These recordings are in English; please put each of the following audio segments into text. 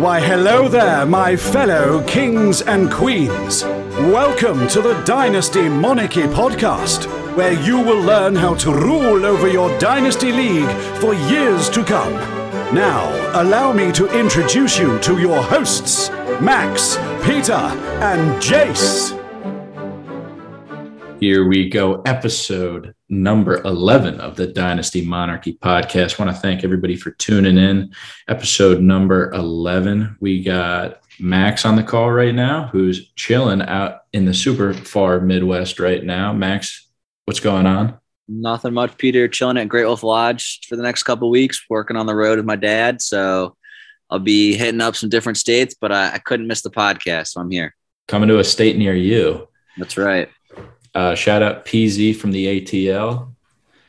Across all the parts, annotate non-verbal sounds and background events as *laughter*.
Why, hello there, my fellow kings and queens. Welcome to the Dynasty Monarchy podcast, where you will learn how to rule over your Dynasty League for years to come. Now, allow me to introduce you to your hosts, Max, Peter, and Jace. Here we go, episode number 11 of the Dynasty Monarchy podcast. Want to thank everybody for tuning in. Episode number 11. We got Max on the call right now, who's chilling out in the super far Midwest right now. Max, what's going on? Nothing much, Peter. Chilling at Great Wolf Lodge for the next couple weeks, working on the road with my dad. So I'll be hitting up some different states, but I, I couldn't miss the podcast. So I'm here. Coming to a state near you. That's right. Uh, shout out PZ from the ATL.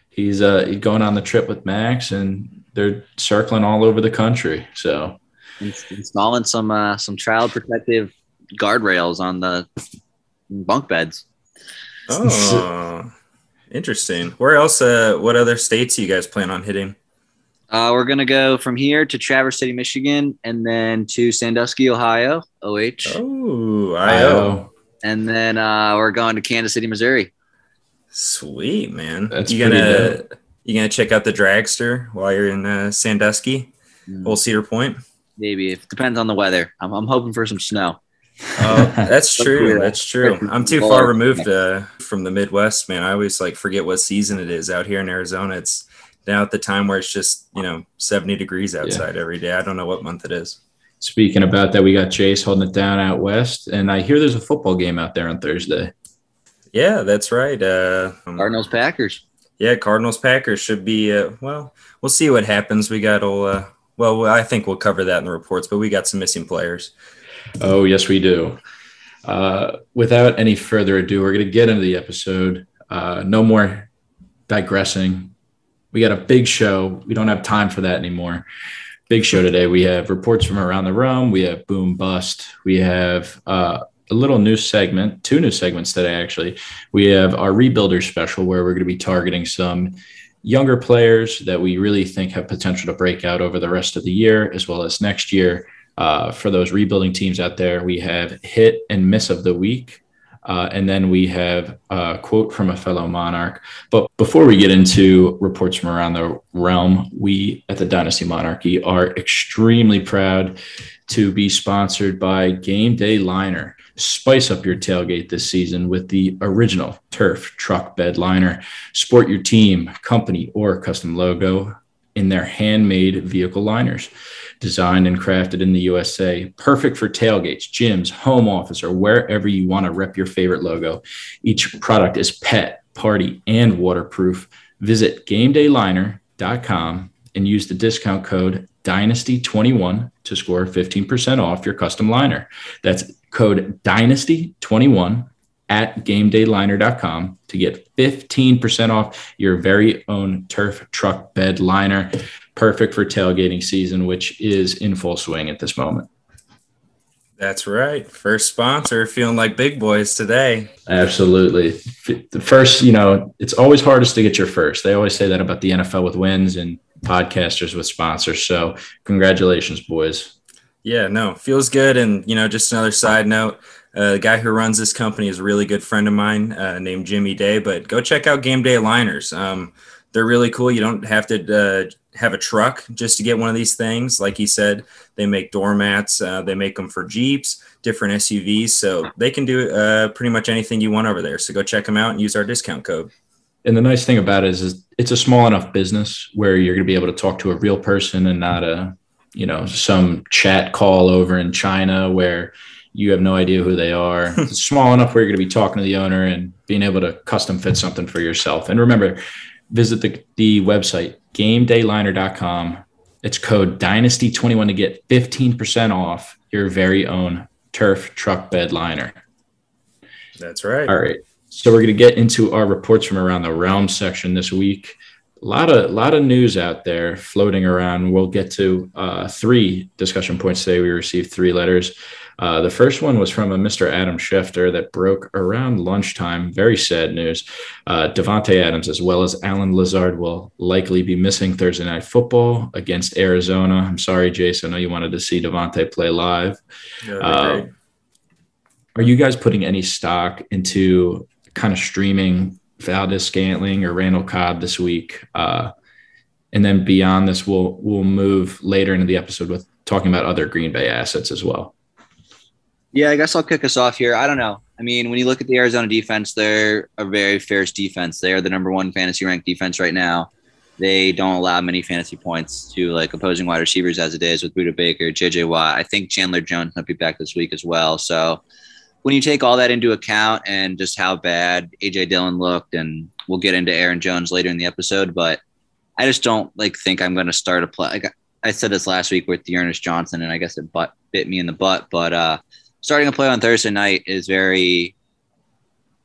He's uh, going on the trip with Max, and they're circling all over the country. So installing some uh, some child protective guardrails on the bunk beds. Oh, interesting. Where else? Uh, what other states you guys plan on hitting? Uh, we're gonna go from here to Traverse City, Michigan, and then to Sandusky, Ohio. OH. Oh, IO. And then uh, we're going to Kansas City, Missouri. Sweet man. That's you gonna pretty dope. you gonna check out the dragster while you're in uh, Sandusky, Mm. Old Cedar Point. Maybe it depends on the weather. I'm, I'm hoping for some snow. Oh, that's *laughs* true. That's true. I'm too far removed uh, from the Midwest, man. I always like forget what season it is out here in Arizona. It's now at the time where it's just you know 70 degrees outside every day. I don't know what month it is. Speaking about that, we got Jace holding it down out west, and I hear there's a football game out there on Thursday. Yeah, that's right. Uh, um, Cardinals, Packers. Yeah, Cardinals Packers should be. Uh, well, we'll see what happens. We got all. Uh, well, I think we'll cover that in the reports, but we got some missing players. Oh, yes, we do. Uh, without any further ado, we're going to get into the episode. Uh, no more digressing. We got a big show. We don't have time for that anymore. Big show today. We have reports from around the realm. We have boom bust. We have uh, a little new segment, two new segments today, actually. We have our rebuilder special where we're going to be targeting some younger players that we really think have potential to break out over the rest of the year as well as next year. Uh, for those rebuilding teams out there, we have hit and miss of the week. Uh, and then we have a quote from a fellow monarch. But before we get into reports from around the realm, we at the Dynasty Monarchy are extremely proud to be sponsored by Game Day Liner. Spice up your tailgate this season with the original turf truck bed liner. Sport your team, company, or custom logo in their handmade vehicle liners. Designed and crafted in the USA, perfect for tailgates, gyms, home office, or wherever you want to rep your favorite logo. Each product is pet, party, and waterproof. Visit GameDayLiner.com and use the discount code Dynasty21 to score 15% off your custom liner. That's code Dynasty21 at GameDayLiner.com to get 15% off your very own turf truck bed liner. Perfect for tailgating season, which is in full swing at this moment. That's right. First sponsor, feeling like big boys today. Absolutely. The first, you know, it's always hardest to get your first. They always say that about the NFL with wins and podcasters with sponsors. So, congratulations, boys. Yeah, no, feels good. And you know, just another side note. Uh, the guy who runs this company is a really good friend of mine uh, named Jimmy Day. But go check out Game Day Liners. Um, they're really cool. You don't have to uh, have a truck just to get one of these things. Like he said, they make doormats. Uh, they make them for Jeeps, different SUVs. So they can do uh, pretty much anything you want over there. So go check them out and use our discount code. And the nice thing about it is, is it's a small enough business where you're going to be able to talk to a real person and not a, you know, some chat call over in China where you have no idea who they are. *laughs* it's small enough where you're going to be talking to the owner and being able to custom fit something for yourself. And remember, visit the, the website gamedayliner.com. It's code Dynasty21 to get 15% off your very own turf truck bed liner. That's right. All right. So we're going to get into our reports from around the realm section this week. A lot of lot of news out there floating around. We'll get to uh, three discussion points today. We received three letters. Uh, the first one was from a Mr. Adam Schefter that broke around lunchtime. Very sad news. Uh, Davante Adams, as well as Allen Lazard, will likely be missing Thursday night football against Arizona. I'm sorry, Jason. I know you wanted to see Davante play live. Yeah, are you guys putting any stock into kind of streaming Valdes-Scantling or Randall Cobb this week? Uh, and then beyond this, we'll we'll move later into the episode with talking about other Green Bay assets as well. Yeah, I guess I'll kick us off here. I don't know. I mean, when you look at the Arizona defense, they're a very fierce defense. They are the number one fantasy ranked defense right now. They don't allow many fantasy points to like opposing wide receivers as it is with Budda Baker, JJ Watt. I think Chandler Jones might be back this week as well. So when you take all that into account and just how bad AJ Dillon looked, and we'll get into Aaron Jones later in the episode, but I just don't like think I'm going to start a play. Like I said this last week with D'Ernest Johnson, and I guess it butt bit me in the butt. But uh, starting a play on Thursday night is very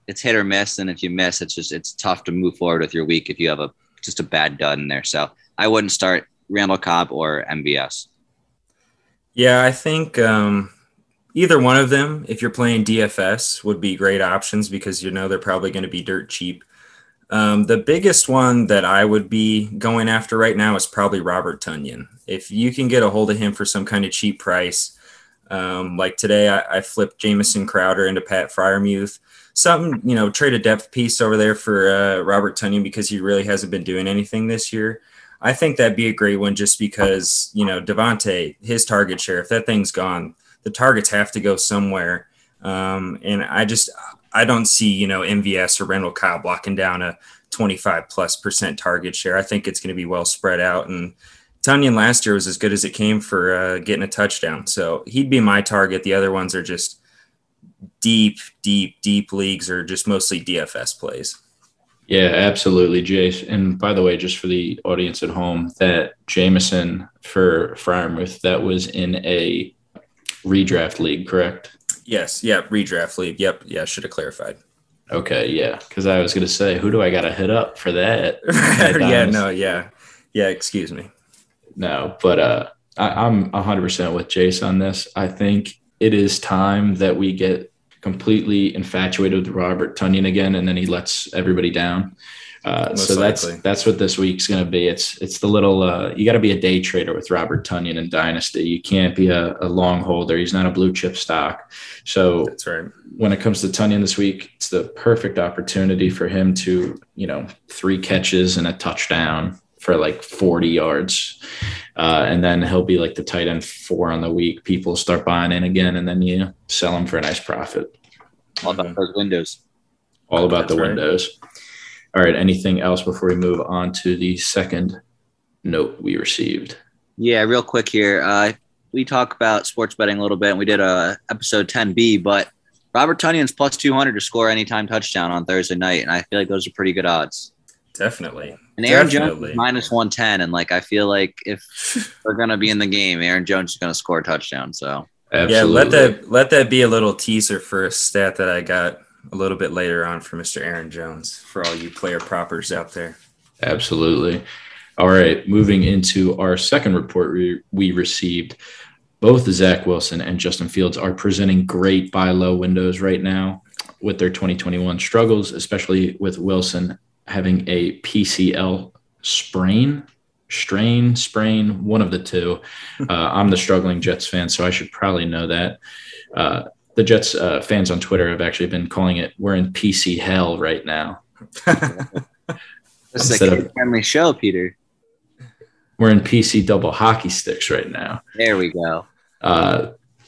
it's hit or miss, and if you miss, it's just it's tough to move forward with your week if you have a just a bad dud in there. So I wouldn't start Randall Cobb or MVS. Yeah, I think um, either one of them, if you're playing DFS, would be great options because you know they're probably going to be dirt cheap. Um, the biggest one that I would be going after right now is probably Robert Tonyan. If you can get a hold of him for some kind of cheap price, um, like today, I, I, flipped Jamison Crowder into Pat Freiermuth. Something, you know, trade a depth piece over there for uh, Robert Tonyan because he really hasn't been doing anything this year. I think that'd be a great one just because, you know, Davante, his target share, if that thing's gone, the targets have to go somewhere. Um, and I just, I don't see, you know, MVS or Randall Cobb locking down a 25 plus percent target share. I think it's going to be well spread out. And Tonyan last year was as good as it came for uh, getting a touchdown. So he'd be my target. The other ones are just deep, deep, deep leagues or just mostly DFS plays. Yeah, absolutely, Jace. And by the way, just for the audience at home, that Jamison for Freiermuth, that was in a redraft league, correct? Yes. Yeah. Redraft league. Yep. Yeah. Should have clarified. Okay. Yeah. Because I was going to say, who do I got to hit up for that? *laughs* yeah. No. Yeah. Yeah. Excuse me. No, but uh, I, I'm 100% with Jace on this. I think it is time that we get completely infatuated with Robert Tonyan again, and then he lets everybody down. Uh, so that's likely. that's what this week's going to be. It's it's the little uh, you got to be a day trader with Robert Tonyan in Dynasty. You can't be a, a, long holder. He's not a blue chip stock. So that's right. When it comes to Tonyan this week, it's the perfect opportunity for him to you know three catches and a touchdown for like 40 yards. Uh, and then he'll be like the tight end four on the week. People start buying in again, and then you sell him for a nice profit. All about those windows. All about That's the right. windows. All right. Anything else before we move on to the second note we received? Yeah, real quick here. Uh, we talk about sports betting a little bit, and we did a episode 10B, but Robert Tonyan's plus 200 to score anytime touchdown on Thursday night, and I feel like those are pretty good odds. Definitely. And Aaron Definitely. Jones minus 110, and like I feel like if *laughs* we're gonna be in the game, Aaron Jones is gonna score a touchdown. So Absolutely. yeah, let that let that be a little teaser for a stat that I got a little bit later on for Mr. Aaron Jones for all you player propers out there. Absolutely. All right, moving into our second report we, we received. Both Zach Wilson and Justin Fields are presenting great buy low windows right now with their 2021 struggles, especially with Wilson having a PCL sprain, strain, sprain, one of the two. Uh, I'm the struggling Jets fan, so I should probably know that. Uh, the Jets uh, fans on Twitter have actually been calling it "We're in PC hell right now." This is a friendly show, Peter. We're in PC double hockey sticks right now. There we go.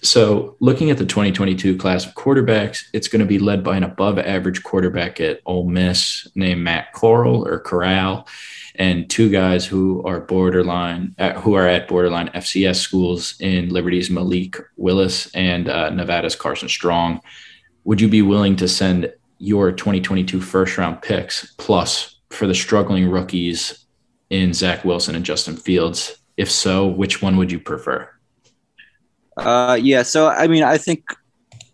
So, looking at the 2022 class of quarterbacks, it's going to be led by an above average quarterback at Ole Miss named Matt Corral or Corral and two guys who are borderline uh, who are at borderline FCS schools in Liberty's Malik Willis and uh, Nevada's Carson Strong. Would you be willing to send your 2022 first round picks plus for the struggling rookies in Zach Wilson and Justin Fields? If so, which one would you prefer? Uh, yeah. So I mean, I think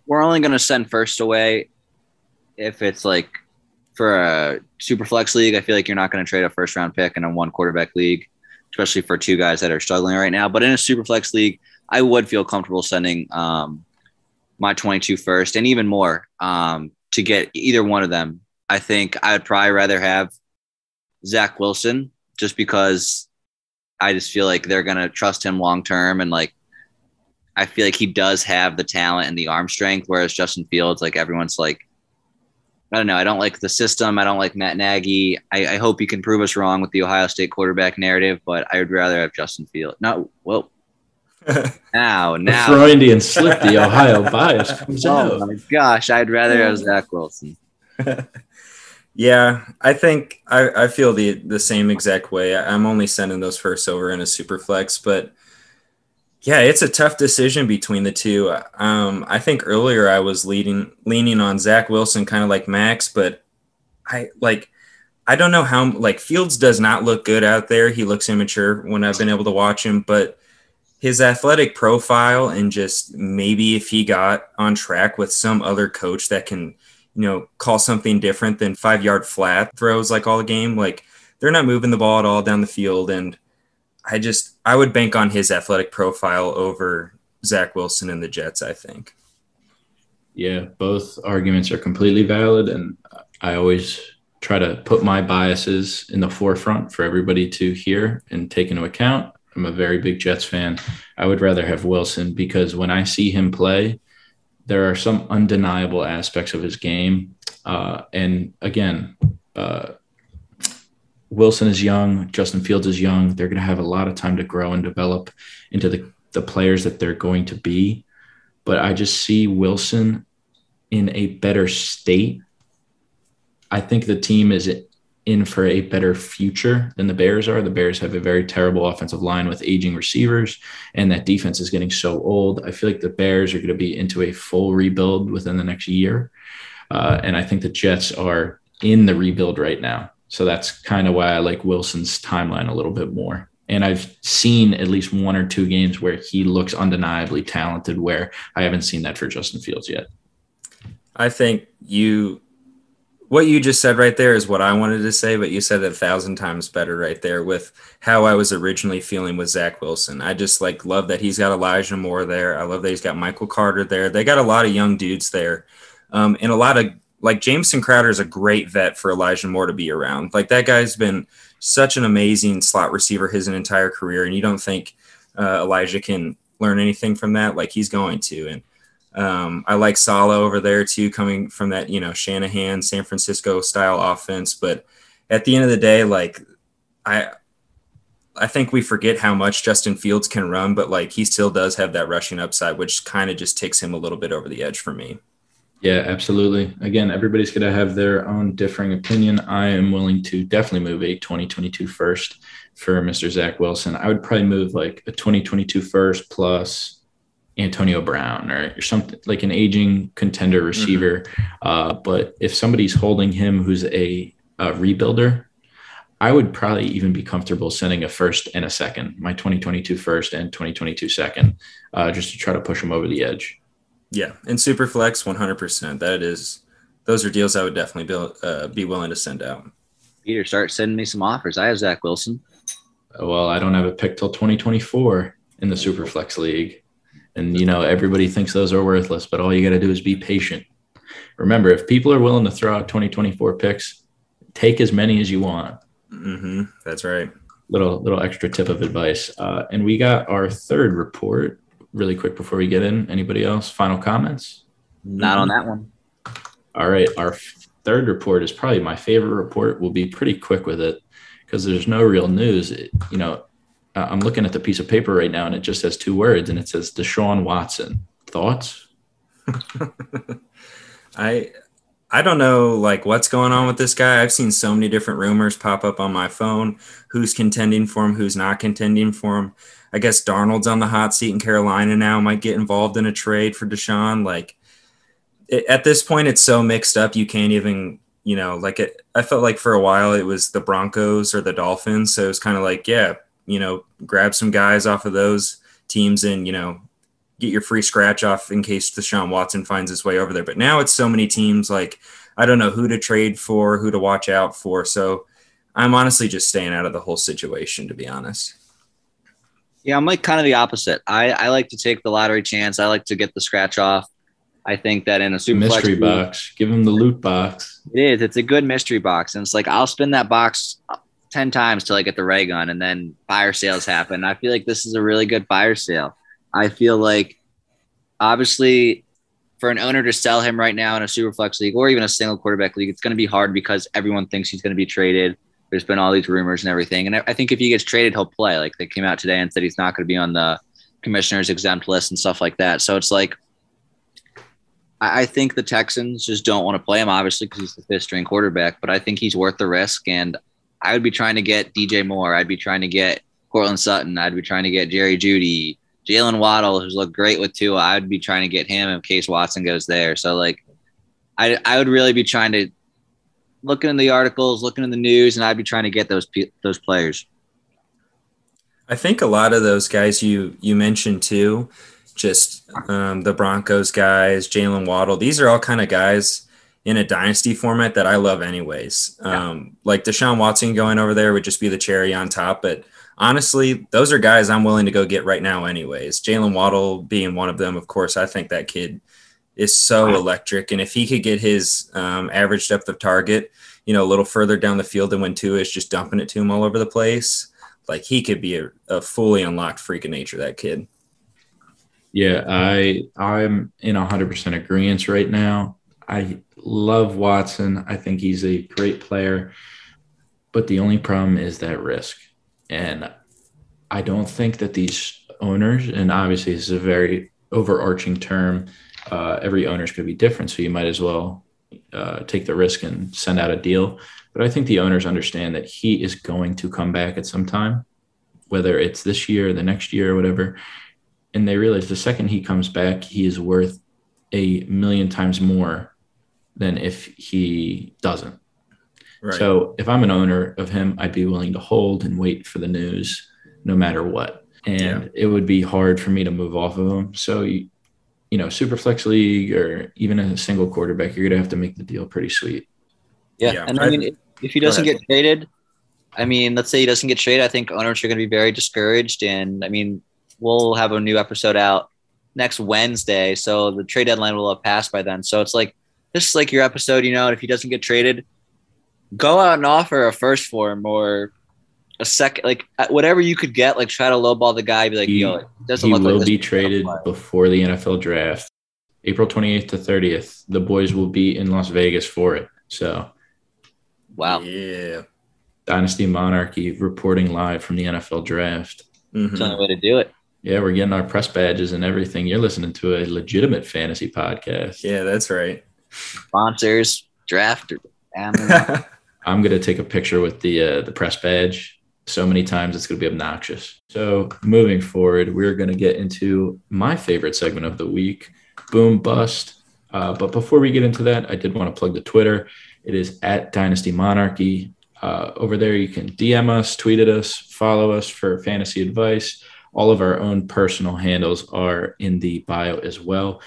we're only going to send first away if it's like for a super flex league, I feel like you're not going to trade a first round pick in a one quarterback league, especially for two guys that are struggling right now. But in a super flex league, I would feel comfortable sending um, my 22 first and even more um, to get either one of them. I think I would probably rather have Zach Wilson just because I just feel like they're going to trust him long term. And like, I feel like he does have the talent and the arm strength, whereas Justin Fields, like everyone's like, I don't know. I don't like the system. I don't like Matt Nagy. I, I hope you can prove us wrong with the Ohio State quarterback narrative, but I would rather have Justin Fields. No, well, now, *laughs* now. The Freudian slip, *laughs* the Ohio bias comes Oh out. my gosh, I'd rather have Zach Wilson. *laughs* Yeah, I think I, I feel the the same exact way. I- I'm only sending those first over in a super flex, but yeah, it's a tough decision between the two. Um, I think earlier I was leading leaning on Zach Wilson, kind of like Max, but I like I don't know how like Fields does not look good out there. He looks immature when I've been able to watch him, but his athletic profile and just maybe if he got on track with some other coach that can you know, call something different than five yard flat throws like all the game. Like they're not moving the ball at all down the field. And I just, I would bank on his athletic profile over Zach Wilson and the Jets, I think. Yeah, both arguments are completely valid, and I always try to put my biases in the forefront for everybody to hear and take into account. I'm a very big Jets fan. I would rather have Wilson because when I see him play, there are some undeniable aspects of his game. Uh, and again, uh, Wilson is young, Justin Fields is young. They're going to have a lot of time to grow and develop into the, the players that they're going to be. But I just see Wilson in a better state. I think the team is in for a better future than the Bears are. The Bears have a very terrible offensive line with aging receivers, and that defense is getting so old. I feel like the Bears are going to be into a full rebuild within the next year. Uh, and I think the Jets are in the rebuild right now. So that's kind of why I like Wilson's timeline a little bit more. And I've seen at least one or two games where he looks undeniably talented, where I haven't seen that for Justin Fields yet. I think you, what you just said right there is what I wanted to say, but you said it a thousand times better right there with how I was originally feeling with Zach Wilson. I just like love that he's got Elijah Moore there. I love that he's got Michael Carter there. They got a lot of young dudes there. Um, and a lot of like Jamison Crowder is a great vet for Elijah Moore to be around. Like that guy's been such an amazing slot receiver his entire career, and you don't think uh, Elijah can learn anything from that? Like he's going to. And um, I like Saleh over there too, coming from that you know Shanahan San Francisco style offense. But at the end of the day, like I. I think we forget how much Justin Fields can run, but like he still does have that rushing upside, which kind of just takes him a little bit over the edge for me. Yeah, absolutely. Again, everybody's going to have their own differing opinion. I am willing to definitely move a 2022 first for Mr. Zach Wilson. I would probably move like a 2022 first plus Antonio Brown or, or something like an aging contender receiver. Mm-hmm. Uh, but if somebody's holding him who's a, a rebuilder, I would probably even be comfortable sending a first and a second, my 2022 first and 2022 second, uh, just to try to push him over the edge. Yeah, and Superflex, 100%. That is, those are deals I would definitely be, uh, be willing to send out. Peter, start sending me some offers. I have Zach Wilson. Well, I don't have a pick till 2024 in the Superflex League. And, you know, everybody thinks those are worthless, but all you got to do is be patient. Remember, if people are willing to throw out 2024 picks, take as many as you want. Mm-hmm. That's right. Little little extra tip of advice. Uh, and we got our third report really quick before we get in. Anybody else? Final comments? Not on that one. All right. Our third report is probably my favorite report. We'll be pretty quick with it because there's no real news. It, you know, I'm looking at the piece of paper right now and it just has two words and it says Deshaun Watson. Thoughts? *laughs* I I don't know like what's going on with this guy. I've seen so many different rumors pop up on my phone. Who's contending for him? Who's not contending for him? I guess Darnold's on the hot seat in Carolina now. Might get involved in a trade for Deshaun. Like it, at this point, it's so mixed up. You can't even you know like it. I felt like for a while it was the Broncos or the Dolphins. So it's kind of like yeah, you know, grab some guys off of those teams and you know get your free scratch off in case Deshaun Watson finds his way over there. But now it's so many teams like I don't know who to trade for, who to watch out for. So I'm honestly just staying out of the whole situation, to be honest. Yeah, I'm like kind of the opposite. I, I like to take the lottery chance. I like to get the scratch off. I think that in a super mystery flex league- box. Give him the loot box. It is. It's a good mystery box, and it's like I'll spin that box ten times till I get the ray gun, and then fire sales happen. I feel like this is a really good fire sale. I feel like obviously for an owner to sell him right now in a super flex league or even a single quarterback league, it's going to be hard because everyone thinks he's going to be traded. There's been all these rumors and everything, and I think if he gets traded, he'll play. Like they came out today and said he's not going to be on the commissioner's exempt list and stuff like that. So it's like I think the Texans just don't want to play him, obviously, because he's the fifth string quarterback. But I think he's worth the risk. And I would be trying to get DJ Moore. I'd be trying to get Courtland Sutton. I'd be trying to get Jerry Jeudy, Jaylen Waddle, who's looked great with Tua. I'd be trying to get him in case Watson goes there. So, like, I, I would really be trying to looking in the articles, looking in the news, and I'd be trying to get those those players. I think a lot of those guys you you mentioned too, just um, the Broncos guys, Jaylen Waddle. These are all kind of guys in a dynasty format that I love, anyways. Um, like Deshaun Watson going over there would just be the cherry on top, but honestly, those are guys I'm willing to go get right now, anyways. Jaylen Waddle being one of them, of course. I think that kid is so electric, and if he could get his um, average depth of target, you know, a little further down the field than when Tua is just dumping it to him all over the place like he could be a, a fully unlocked freak of nature that kid Yeah, I I'm in 100% agreement right now. I love Watson. I think he's a great player, but the only problem is that risk. And I don't think that these owners, and obviously this is a very overarching term, uh, every owner is going to be different, so you might as well uh, take the risk and send out a deal. But I think the owners understand that he is going to come back at some time, whether it's this year, the next year, or whatever and they realize the second he comes back, he is worth a million times more than if he doesn't. Right So if I'm an owner of him, I'd be willing to hold and wait for the news no matter what. And Yeah. it would be hard for me to move off of him. So, you, you know, super flex league or even a single quarterback, you're going to have to make the deal pretty sweet. Yeah, Yeah, and I I- mean, if- if he doesn't get traded, I mean, let's say he doesn't get traded, I think owners are going to be very discouraged. And I mean, we'll have a new episode out next Wednesday, so the trade deadline will have passed by then. So it's like this is like your episode, you know. And if he doesn't get traded, go out and offer a first for him or a second, like uh, whatever you could get. Like try to lowball the guy, be like, He- yo, it doesn't he look like will this be traded before the NFL draft, April 28th to 30th. The boys will be in Las Vegas for it. So, Wow, yeah Dynasty Monarchy reporting live from the NFL draft. Mhm. it's the only way to do it. Yeah, we're getting our press badges and everything. You're listening to a legitimate fantasy podcast. yeah that's right Sponsors, draft, *laughs* I'm gonna take a picture with the uh, the press badge so many times it's gonna be obnoxious. So moving forward, we're gonna get into my favorite segment of the week, boom bust. Uh, but before we get into that, I did want to plug the Twitter. It is at Dynasty Monarchy. Uh, over there, you can DM us, tweet at us, follow us for fantasy advice. All of our own personal handles are in the bio as well.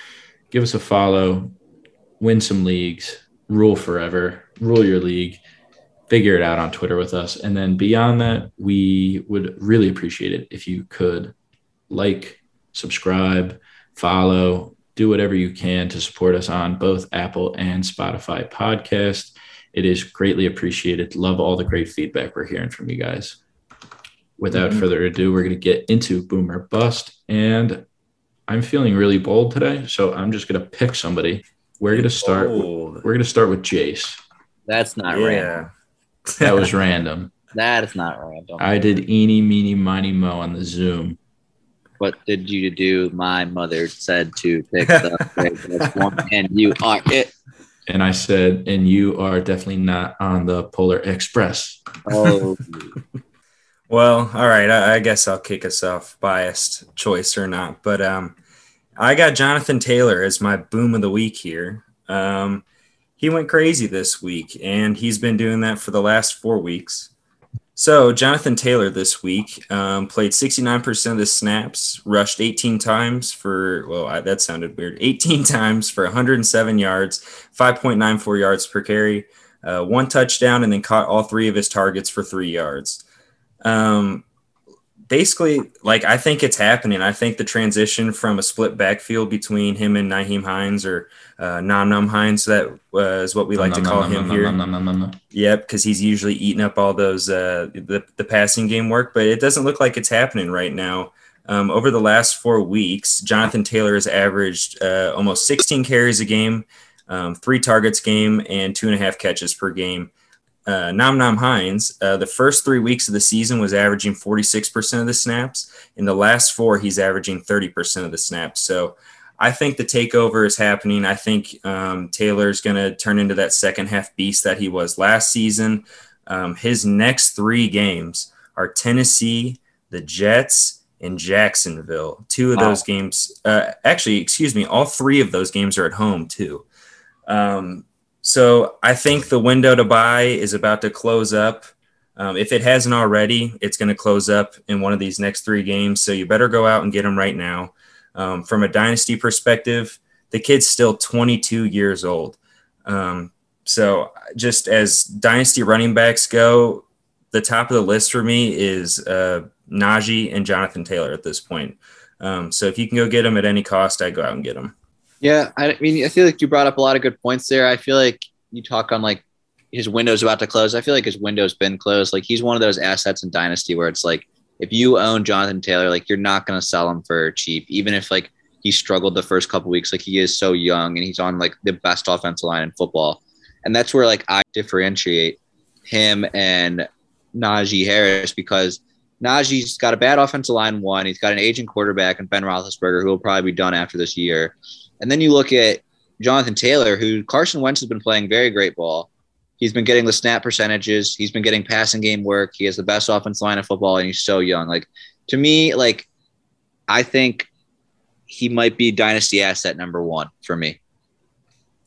Give us a follow, win some leagues, rule forever, rule your league figure it out on Twitter with us. And then beyond that, we would really appreciate it if you could like, subscribe, follow, do whatever you can to support us on both Apple and Spotify podcast. It is greatly appreciated. Love all the great feedback we're hearing from you guys. Without Mhm. further ado, we're going to get into Boomer Bust. And I'm feeling really bold today. So I'm just going to pick somebody. We're going to start. Bold. We're going to start with Jace. That's not random. Yeah That was *laughs* random. That is not random. I did eeny, meeny, miny, mo on the Zoom. what did you do? My mother said to pick the *laughs* greatest one, and you are it. And I said, and you are definitely not on the Polar Express. Oh, *laughs* Well, all right. I, I guess I'll kick us off, biased choice or not. But um, I got Jonathan Taylor as my boom of the week here. Um, he went crazy this week, and he's been doing that for the last four weeks. So, Jonathan Taylor this week um, played 69% of the snaps, rushed 18 times for, well, I, that sounded weird, 18 *laughs* times for 107 yards, 5.94 yards per carry, uh, one touchdown, and then caught all three of his targets for three yards. Um, basically, like I think it's happening. I think the transition from a split backfield between him and Nyheim Hines or uh, Nom Nom Hines, that was what we like to call him here. Yep, because he's usually eating up all those uh, the the passing game work, but it doesn't look like it's happening right now. Um, over the last four weeks, Jonathan Taylor has averaged uh, almost 16 carries a game, um, three targets game, and two and a half catches per game. Uh, Nom Nom Hines, uh, the first three weeks of the season was averaging 46% of the snaps. In the last four, he's averaging 30% of the snaps. So I think the takeover is happening. I think um, Taylor's going to turn into that second half beast that he was last season. Um, his next three games are Tennessee, the Jets, in Jacksonville. Two of wow. those games, uh, actually, excuse me, all three of those games are at home too. Um, so I think the window to buy is about to close up. Um, if it hasn't already, it's going to close up in one of these next three games. So you better go out and get them right now. Um, from a dynasty perspective, the kid's still 22 years old. Um, so just as dynasty running backs go, the top of the list for me is uh, Najee and Jonathan Taylor at this point. Um, so if you can go get them at any cost, I go out and get them. Yeah, I mean, I feel like you brought up a lot of good points there. I feel like you talk on like his window's about to close. I feel like his window's been closed. Like he's one of those assets in Dynasty where it's like if you own Jonathan Taylor, like you're not going to sell him for cheap, even if like he struggled the first couple weeks. Like he is so young and he's on like the best offensive line in football, and that's where like I differentiate him and Najee Harris because Najee's got a bad offensive line. One, he's got an aging quarterback and Ben Roethlisberger, who will probably be done after this year. And then you look at Jonathan Taylor, who Carson Wentz has been playing very great ball. He's been getting the snap percentages. He's been getting passing game work. He has the best offensive line of football, and he's so young. Like to me, like I think he might be dynasty asset number one for me.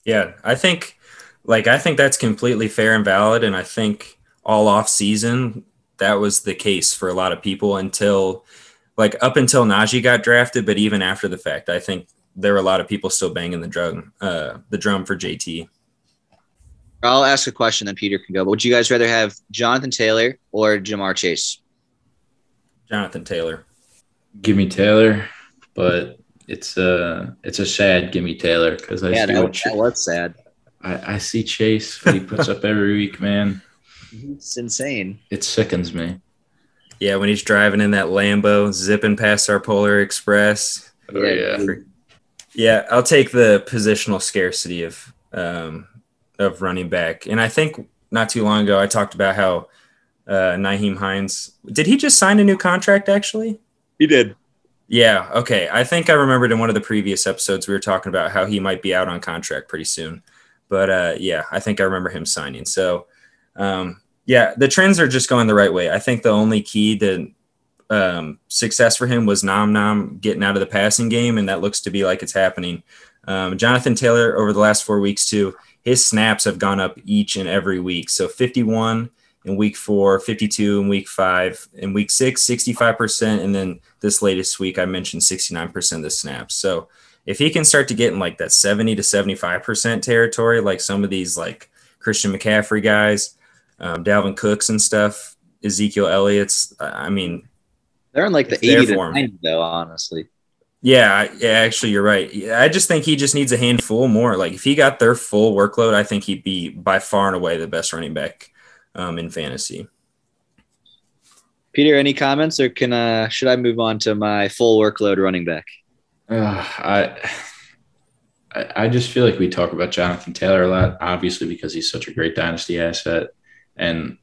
Yeah, I think like I think that's completely fair and valid, and I think all off season that was the case for a lot of people until like up until Najee got drafted, but even after the fact, I think there were a lot of people still banging the drum, uh, the drum for JT. I'll ask a question, then Peter can go. But would you guys rather have Jonathan Taylor or Ja'Marr Chase? Jonathan Taylor. Give me Taylor, but it's a it's a sad give me Taylor because I yeah, that, that was sad. I, I see Chase what he puts up every week, man. It's insane. It sickens me. Yeah, when he's driving in that Lambo, zipping past our Polar Express. Oh, yeah. Yeah, yeah I'll take the positional scarcity of um, of running back. And I think not too long ago I talked about how uh, Nyheim Hines did he just sign a new contract actually? He did. Yeah. Okay. I think I remembered in one of the previous episodes we were talking about how he might be out on contract pretty soon. But uh, yeah, I think I remember him signing. So um, yeah, the trends are just going the right way. I think the only key to um, success for him was Nom Nom getting out of the passing game, and that looks to be like it's happening. Um, Jonathan Taylor over the last four weeks too, his snaps have gone up each and every week. So 51 in week four, 52 in week five, in week six, 65%, and then this latest week I mentioned 69% of the snaps. So if he can start to get in like that 70 to 75% territory, like some of these like Christian McCaffrey guys, um, Dalvin Cooks and stuff, Ezekiel Elliott's. I mean, they're in like the 80 to 90 though, honestly. Yeah, yeah, actually, you're right. I just think he just needs a handful more. Like if he got their full workload, I think he'd be by far and away the best running back um, in fantasy. Peter, any comments, or can uh, should I move on to my full workload running back? Uh, I I just feel like we talk about Jonathan Taylor a lot, obviously because he's such a great dynasty asset. And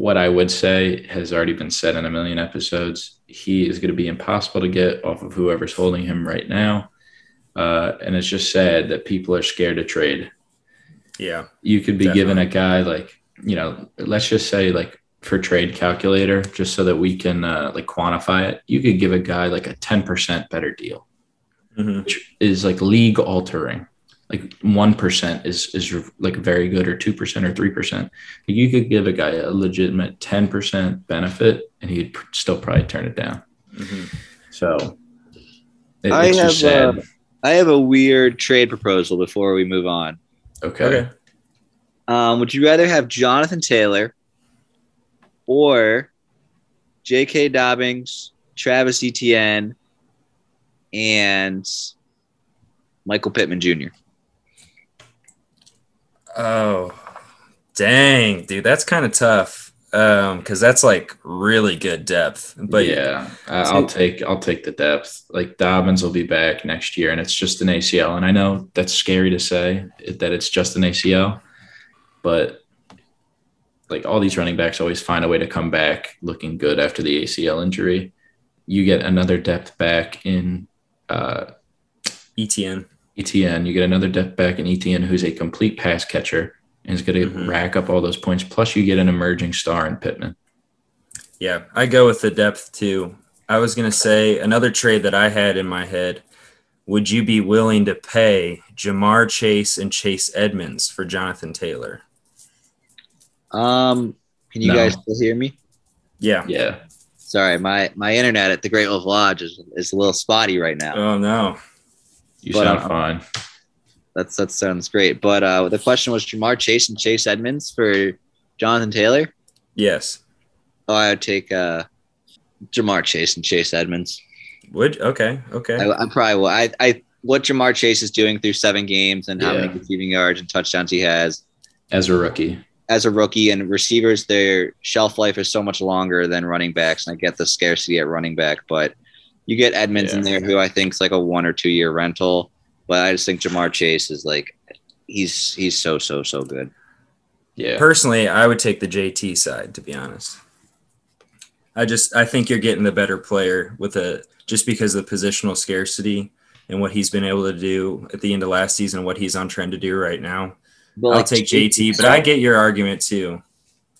what I would say has already been said in a million episodes. He is going to be impossible to get off of whoever's holding him right now. Uh, and it's just sad that people are scared to trade. Yeah. You could be definitely. given a guy like, you know, let's just say like for trade calculator, just so that we can uh, like quantify it, you could give a guy like a 10% better deal, mm-hmm. which is like league altering like one percent is is like very good or two percent or three percent. You could give a guy a legitimate ten percent benefit, and he'd still probably turn it down. Mm-hmm. So it, I have a, I have a weird trade proposal before we move on. Okay. okay. Um, would you rather have Jonathan Taylor or J.K. Dobbins, Travis Etienne, and Michael Pittman Jr. Oh, dang, dude, that's kind of tough. Um, because that's like really good depth. But yeah, I'll take I'll take the depth. Like Dobbins will be back next year, and it's just an ACL. And I know that's scary to say that it's just an ACL, but like all these running backs always find a way to come back looking good after the ACL injury. You get another depth back in uh, ETN. ETN. You get another depth back in ETN who's a complete pass catcher and is going to Mhm. rack up all those points. Plus, you get an emerging star in Pittman. Yeah, I go with the depth too. I was gonna say another trade that I had in my head. Would you be willing to pay Ja'Marr Chase and Chase Edmonds for Jonathan Taylor? Um, can you No. guys still hear me? Yeah. Yeah. Sorry, my my internet at the Great Wolf Lodge is, is a little spotty right now. Oh no. You But, sound uh, fine. That's that sounds great. But uh, the question was Ja'Marr Chase and Chase Edmonds for Jonathan Taylor. Yes. Oh, I would take uh, Ja'Marr Chase and Chase Edmonds. Would okay. Okay. I, I probably will. I, I what Ja'Marr Chase is doing through seven games and how Yeah. many receiving yards and touchdowns he has As a rookie. as a rookie and receivers, their shelf life is so much longer than running backs. And I get the scarcity at running back, but you get Edmonds in there, who I think is like a one or two year rental. But I just think Ja'Marr Chase is like he's he's so so so good. Yeah. Personally, I would take the JT side to be honest. I just I think you're getting the better player with a just because of the positional scarcity and what he's been able to do at the end of last season and what he's on trend to do right now. But I'll like take Chase- JT, but I get your argument too.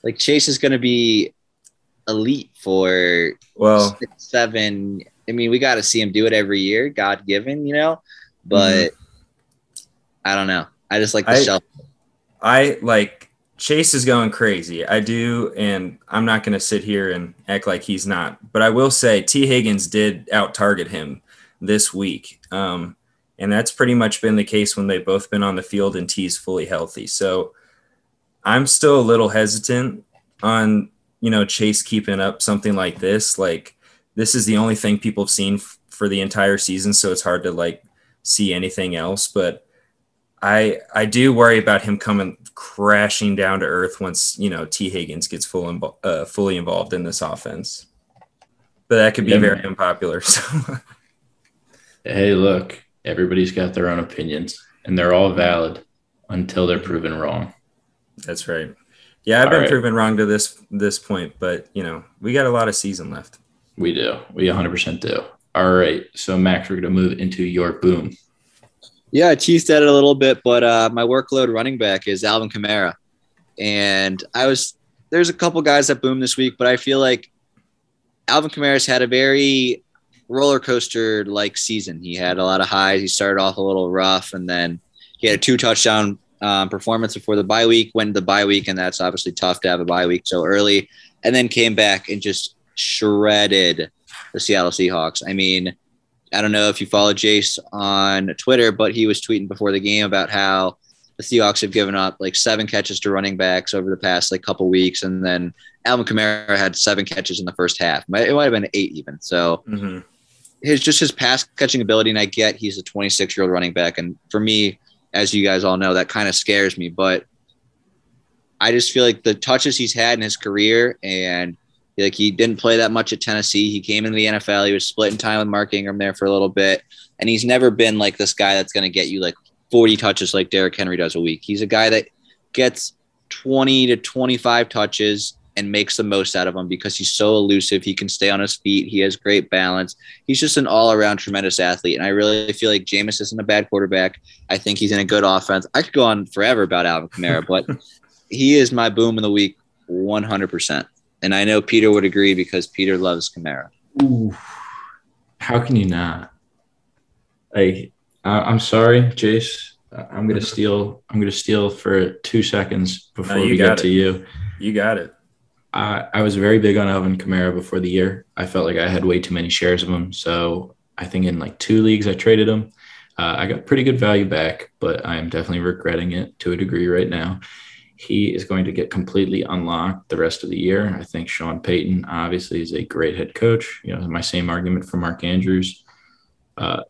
like Chase is going to be elite for Well, six, seven. I mean, we got to see him do it every year, God given, you know. But I don't know. I just like the I- shelf. I like Chase is going crazy. I do, and I'm not going to sit here and act like he's not. But I will say Tee Higgins did out target him this week, um, and that's pretty much been the case when they've both been on the field and T's fully healthy. So I'm still a little hesitant on you know Chase keeping up something like this. Like this is the only thing people have seen f- for the entire season, so it's hard to like see anything else. But I I do worry about him coming crashing down to earth once you know Tee Higgins gets full invo- uh, fully involved in this offense. But that could be Yeah, very man. unpopular. *laughs* So Hey, look, everybody's got their own opinions, and they're all valid until they're proven wrong. that's right. Yeah, I've All been right. proven wrong to this this point, but you know we got a lot of season left. We do. We 100% do. All right. So, Max, we're going to move into your boom. Yeah, I teased at it a little bit, but uh, my workload running back is Alvin Kamara, and I was there's a couple guys that boomed this week, but I feel like Alvin Kamara's had a very roller coaster like season. He had a lot of highs. He started off a little rough, and then he had a two touchdown um, performance before the bye week. Went to the bye week, and that's obviously tough to have a bye week so early, and then came back and just shredded the Seattle Seahawks. I mean, I don't know if you follow Jace on Twitter, but he was tweeting before the game about how the Seahawks have given up like seven catches to running backs over the past like couple weeks, and then Alvin Kamara had seven catches in the first half. It might have been eight even. So hmm his just his pass catching ability, and I get he's a 26 year old running back, and for me, as you guys all know, that kind of scares me. But I just feel like the touches he's had in his career, and like he didn't play that much at Tennessee. He came into the NFL. He was splitting time with Mark Ingram there for a little bit, and he's never been like this guy that's going to get you like 40 touches like Derrick Henry does a week. He's a guy that gets 20 to 25 touches and makes the most out of them because he's so elusive. He can stay on his feet. He has great balance. He's just an all around tremendous athlete. And I really feel like Jameis isn't a bad quarterback. I think he's in a good offense. I could go on forever about Alvin Kamara, but *laughs* he is my boom of the week 100%. And I know Peter would agree because Peter loves Kamara. Ooh. How can you not? Like, I, I'm sorry, Jace. I- I'm gonna steal. I'm gonna steal for two seconds before you we got get it. to you. You got it. I, I was very big on Alvin Kamara before the year. I felt like I had way too many shares of him. So I think in like two leagues I traded him. Uh, I got pretty good value back, but I'm definitely regretting it to a degree right now. He is going to get completely unlocked the rest of the year. I think Sean Payton obviously is a great head coach. You know, my same argument for Mark Andrews. Uh,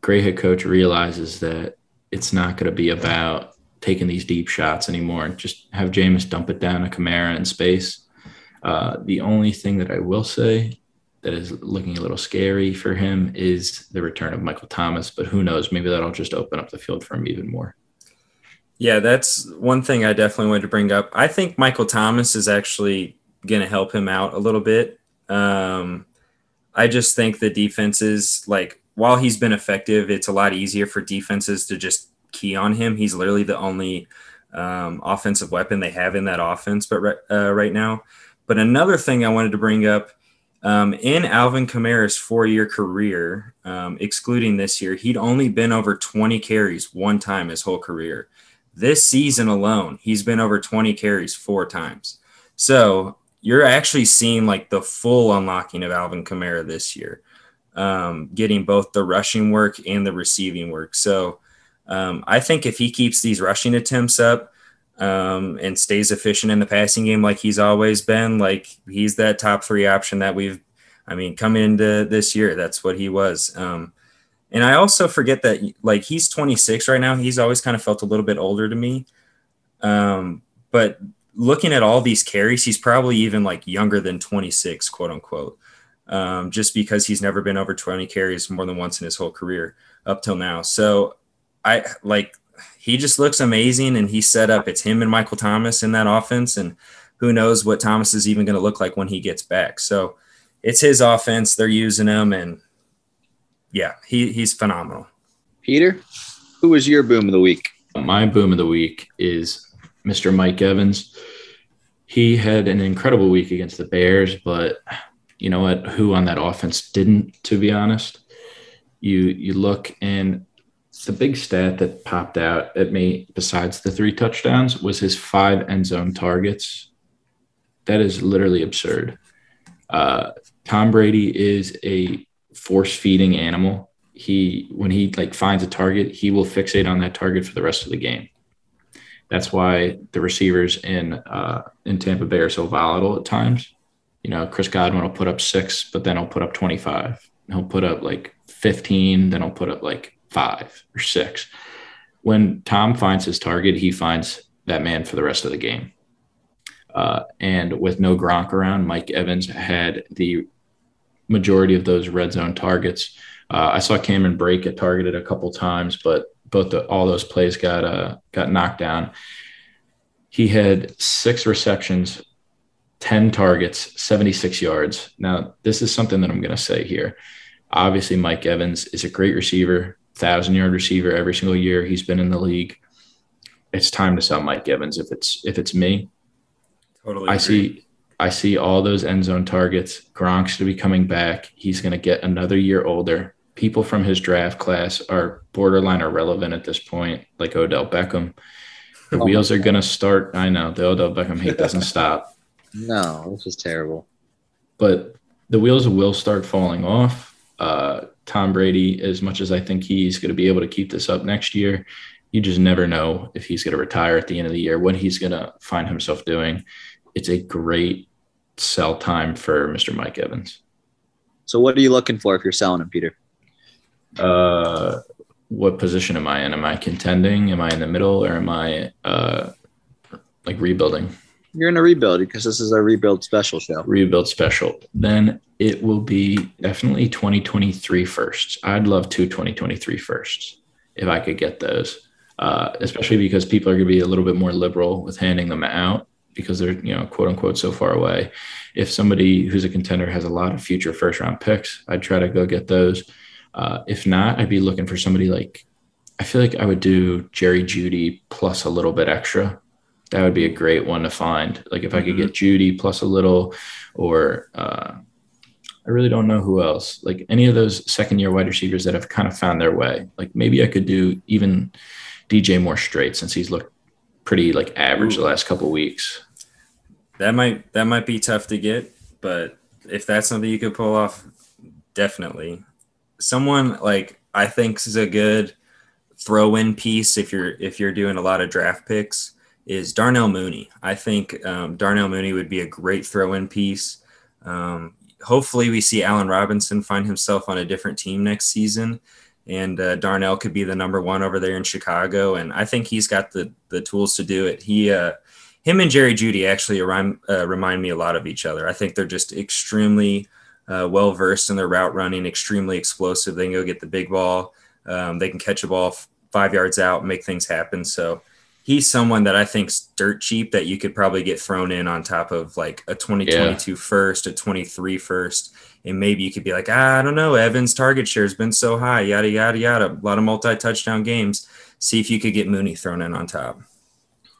great head coach realizes that it's not going to be about taking these deep shots anymore. Just have Jameis dump it down a Kamara in space. Uh, the only thing that I will say that is looking a little scary for him is the return of Michael Thomas, but who knows? Maybe that'll just open up the field for him even more. Yeah, that's one thing I definitely wanted to bring up. I think Michael Thomas is actually going to help him out a little bit. Um, I just think the defenses, like, while he's been effective, it's a lot easier for defenses to just key on him. He's literally the only um, offensive weapon they have in that offense, but right, uh, right now. But another thing I wanted to bring up um, in Alvin Kamara's four-year career, um, excluding this year, he'd only been over 20 carries one time his whole career. This season alone, he's been over 20 carries four times. So you're actually seeing like the full unlocking of Alvin Kamara this year, um, getting both the rushing work and the receiving work. So um, I think if he keeps these rushing attempts up um, and stays efficient in the passing game like he's always been, like he's that top three option that we've, I mean, coming into this year, that's what he was. And I also forget that like he's 26 right now. He's always kind of felt a little bit older to me. Um, but looking at all these carries, he's probably even like younger than 26, quote unquote, um, just because he's never been over 20 carries more than once in his whole career up till now. So I like he just looks amazing and he's set up. It's him and Michael Thomas in that offense. And who knows what Thomas is even going to look like when he gets back. So it's his offense. They're using him and yeah, he, he's phenomenal. Peter, who was your boom of the week? My boom of the week is Mr. Mike Evans. He had an incredible week against the Bears, but you know what? Who on that offense didn't, to be honest? You you look and the big stat that popped out at me, besides the three touchdowns, was his five end zone targets. That is literally absurd. Uh, Tom Brady is a force feeding animal. He when he like finds a target, he will fixate on that target for the rest of the game. That's why the receivers in uh, in Tampa Bay are so volatile at times. You know, Chris Godwin will put up six, but then he'll put up twenty five. He'll put up like fifteen, then he'll put up like five or six. When Tom finds his target, he finds that man for the rest of the game. Uh, and with no Gronk around, Mike Evans had the majority of those red zone targets. Uh, I saw Cameron Brate get targeted a couple times, but both the, all those plays got uh, got knocked down. He had six receptions, ten targets, seventy six yards. Now this is something that I'm going to say here. Obviously, Mike Evans is a great receiver, thousand yard receiver every single year he's been in the league. It's time to sell Mike Evans if it's if it's me. Totally, I agree. see I see all those end zone targets. Gronk's to be coming back. He's going to get another year older. People from his draft class are borderline irrelevant at this point, like Odell Beckham. The oh wheels are going to start. I know the Odell Beckham hate doesn't *laughs* stop. No, this is terrible. But the wheels will start falling off. Uh, Tom Brady, as much as I think he's going to be able to keep this up next year, you just never know if he's going to retire at the end of the year, what he's going to find himself doing it's a great sell time for Mr. Mike Evans. So what are you looking for if you're selling him, Peter? Uh, what position am I in? Am I contending? Am I in the middle or am I uh, like rebuilding? You're in a rebuild because this is a rebuild special show. Rebuild special. Then it will be definitely 2023 firsts. I'd love two 2023 firsts if I could get those, uh, especially because people are going to be a little bit more liberal with handing them out because they're you know quote unquote so far away. If somebody who's a contender has a lot of future first round picks, I'd try to go get those. Uh, if not, I'd be looking for somebody like I feel like I would do Jerry Jeudy plus a little bit extra. That would be a great one to find. Like if I could get mm-hmm. Plus a little, or uh, I really don't know who else. Like any of those second year wide receivers that have kind of found their way. Like maybe I could do even DJ Moore straight since he's looked pretty like average Ooh. the last couple weeks. That might that might be tough to get, but if that's something you could pull off, definitely. Someone like I think is a good throw-in piece if you're if you're doing a lot of draft picks is Darnell Mooney. I think um, Darnell Mooney would be a great throw-in piece. Um, hopefully, we see Allen Robinson find himself on a different team next season, and uh, Darnell could be the number one over there in Chicago. And I think he's got the the tools to do it. He, uh, him, and Jerry Jeudy actually remind, uh, remind me a lot of each other. I think they're just extremely uh, well versed in their route running, extremely explosive. They can go get the big ball. Um, they can catch a ball five yards out, make things happen. So he's someone that I think's dirt cheap that you could probably get thrown in on top of like a 2022 yeah. first, a 23 first. And maybe you could be like, ah, I don't know, Evans' target share has been so high, yada, yada, yada. A lot of multi touchdown games. See if you could get Mooney thrown in on top.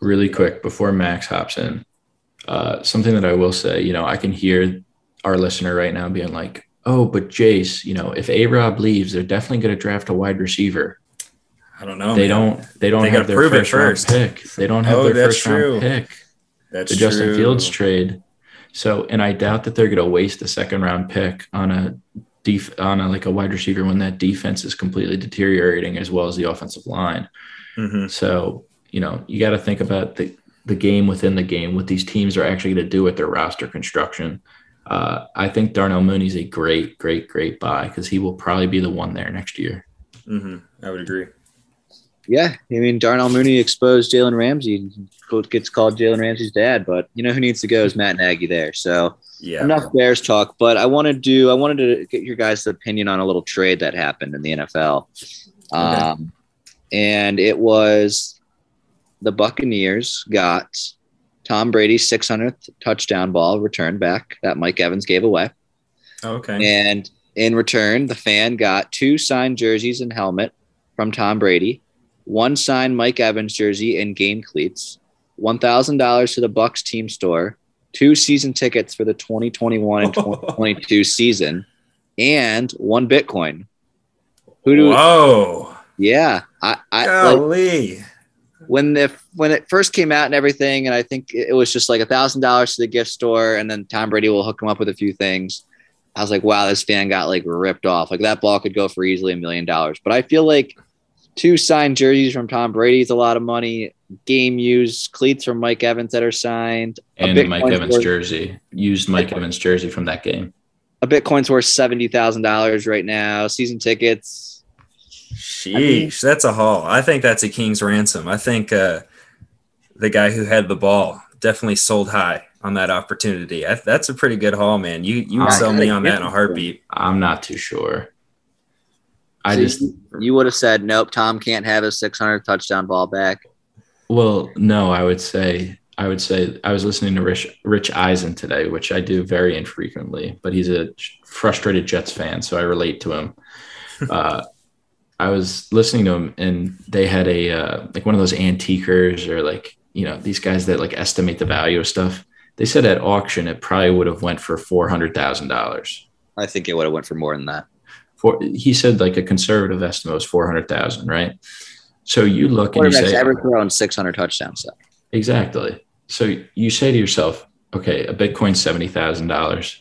Really quick before Max hops in, uh, something that I will say, you know, I can hear our listener right now being like, oh, but Jace, you know, if A Rob leaves, they're definitely going to draft a wide receiver. I don't know. They man. don't. They don't they have their first, first, round pick. They don't have oh, their first true. round pick. That's the true. Justin Fields trade. So, and I doubt that they're going to waste a second round pick on a def- on a, like a wide receiver when that defense is completely deteriorating as well as the offensive line. Mm-hmm. So, you know, you got to think about the the game within the game, what these teams are actually going to do with their roster construction. Uh, I think Darnell Mooney's a great, great, great buy because he will probably be the one there next year. Mm-hmm. I would agree. Yeah, I mean Darnell Mooney exposed Jalen Ramsey. Gets called Jalen Ramsey's dad, but you know who needs to go is Matt Nagy there. So yeah, enough Bears talk. But I want to do. I wanted to get your guys' opinion on a little trade that happened in the NFL, okay. um, and it was the Buccaneers got Tom Brady's 600th touchdown ball returned back that Mike Evans gave away. Oh, okay, and in return, the fan got two signed jerseys and helmet from Tom Brady one signed Mike Evans jersey and game cleats, $1,000 to the Bucks team store, two season tickets for the 2021 and 2022 *laughs* season, and one Bitcoin. Who do Whoa. Yeah. I, I Golly. Like, when the when it first came out and everything, and I think it was just like a thousand dollars to the gift store, and then Tom Brady will hook him up with a few things. I was like, wow, this fan got like ripped off. Like that ball could go for easily a million dollars. But I feel like two signed jerseys from Tom Brady is a lot of money. Game used cleats from Mike Evans that are signed. And Mike Evans worth, jersey. Used Mike Evans jersey from that game. A Bitcoin's worth seventy thousand dollars right now. Season tickets. Sheesh, I mean, that's a haul. I think that's a king's ransom. I think uh, the guy who had the ball definitely sold high on that opportunity. I, that's a pretty good haul, man. You you would sell me on that in a heartbeat. I'm not too sure. I so just you would have said nope. Tom can't have his 600 touchdown ball back. Well, no, I would say I would say I was listening to Rich Rich Eisen today, which I do very infrequently, but he's a frustrated Jets fan, so I relate to him. *laughs* uh, I was listening to him, and they had a uh, like one of those antiquers or like you know these guys that like estimate the value of stuff. They said at auction it probably would have went for four hundred thousand dollars. I think it would have went for more than that for he said like a conservative estimate was 400,000, right? So you look and you say ever thrown 600 touchdowns. So. Exactly. So you say to yourself, okay, a Bitcoin $70,000.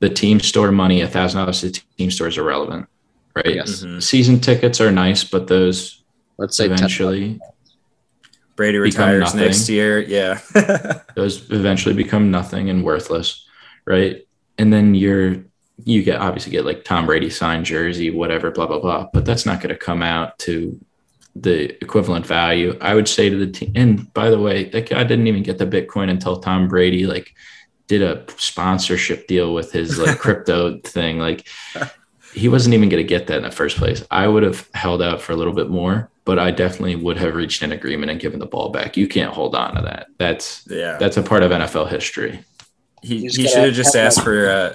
The team store money, a $1,000 to the team store is irrelevant, right? Yes. Mm-hmm. Season tickets are nice, but those let's say eventually Brady retires next year. Yeah. *laughs* those eventually become nothing and worthless, right? And then you're you get obviously get like Tom Brady signed jersey, whatever, blah blah blah. But that's not going to come out to the equivalent value. I would say to the team. And by the way, that guy didn't even get the Bitcoin until Tom Brady like did a sponsorship deal with his like *laughs* crypto thing. Like he wasn't even going to get that in the first place. I would have held out for a little bit more, but I definitely would have reached an agreement and given the ball back. You can't hold on to that. That's yeah. That's a part of NFL history. He, he should have just asked for uh,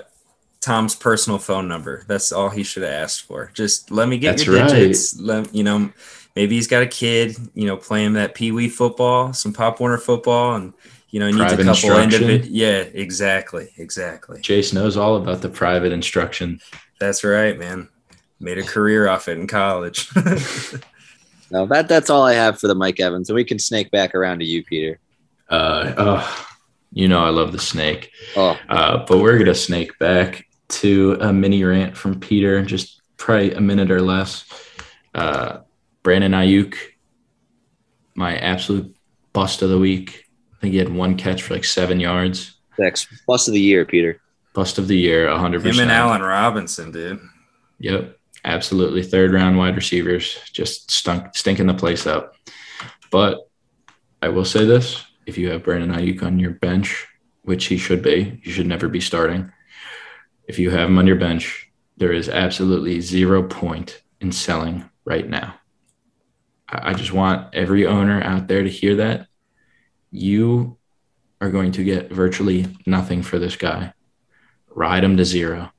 Tom's personal phone number. That's all he should have asked for. Just let me get That's your digits. Right. Let you know. Maybe he's got a kid, you know, playing that pee wee football, some Pop Warner football, and you know, he needs private a couple individual. Yeah, exactly, exactly. Jace knows all about the private instruction. That's right, man. Made a career off it in college. *laughs* no, that that's all I have for the Mike Evans, and we can snake back around to you, Peter. Uh, oh, you know I love the snake. Oh, uh, but we're gonna snake back to a mini rant from Peter, just probably a minute or less. Uh, Brandon Aiyuk, my absolute bust of the week. I think he had one catch for like seven yards. Six. Bust of the year, Peter. Bust of the year, 100%. Him and Allen Robinson, dude. Yep, absolutely. Third round wide receivers just stunk, stinking the place up. But I will say this if you have Brandon Aiyuk on your bench, which he should be, you should never be starting. If you have him on your bench, there is absolutely zero point in selling right now. I just want every owner out there to hear that. You are going to get virtually nothing for this guy. Ride them to zero.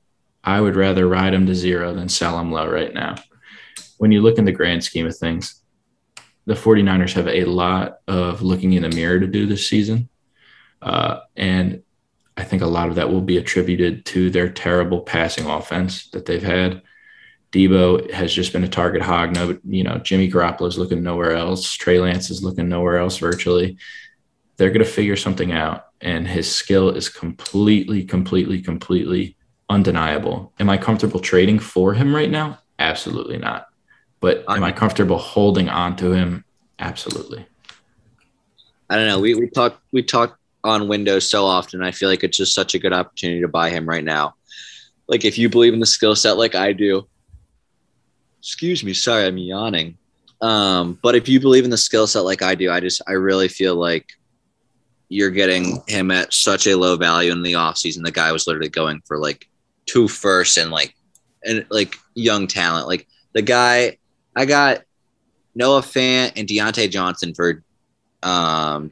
I would rather ride them to zero than sell them low right now. When you look in the grand scheme of things, the 49ers have a lot of looking in the mirror to do this season. Uh, and I think a lot of that will be attributed to their terrible passing offense that they've had. Deebo has just been a target hog. No, you know, Jimmy Garoppolo is looking nowhere else. Trey Lance is looking nowhere else virtually. They're going to figure something out, and his skill is completely, completely, completely undeniable. Am I comfortable trading for him right now? Absolutely not. But am I comfortable holding on to him? Absolutely. I don't know. We we talk we talk on Windows so often. I feel like it's just such a good opportunity to buy him right now. Like if you believe in the skill set like I do, excuse me, sorry, I'm yawning. Um, but if you believe in the skill set like I do, I just I really feel like you're getting him at such a low value in the offseason. The guy was literally going for like two first and like and like young talent. Like the guy I got Noah Fant and Diontae Johnson for um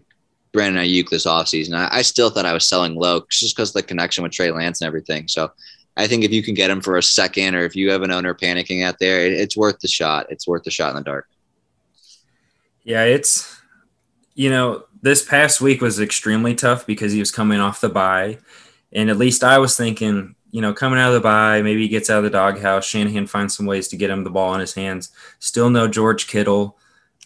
Brandon Aiyuk this offseason. I, I still thought I was selling low just because of the connection with Trey Lance and everything. So I think if you can get him for a second, or if you have an owner panicking out there, it, it's worth the shot. It's worth the shot in the dark. Yeah, it's you know this past week was extremely tough because he was coming off the bye, and at least I was thinking, you know, coming out of the bye, maybe he gets out of the doghouse. Shanahan finds some ways to get him the ball in his hands. Still no George Kittle.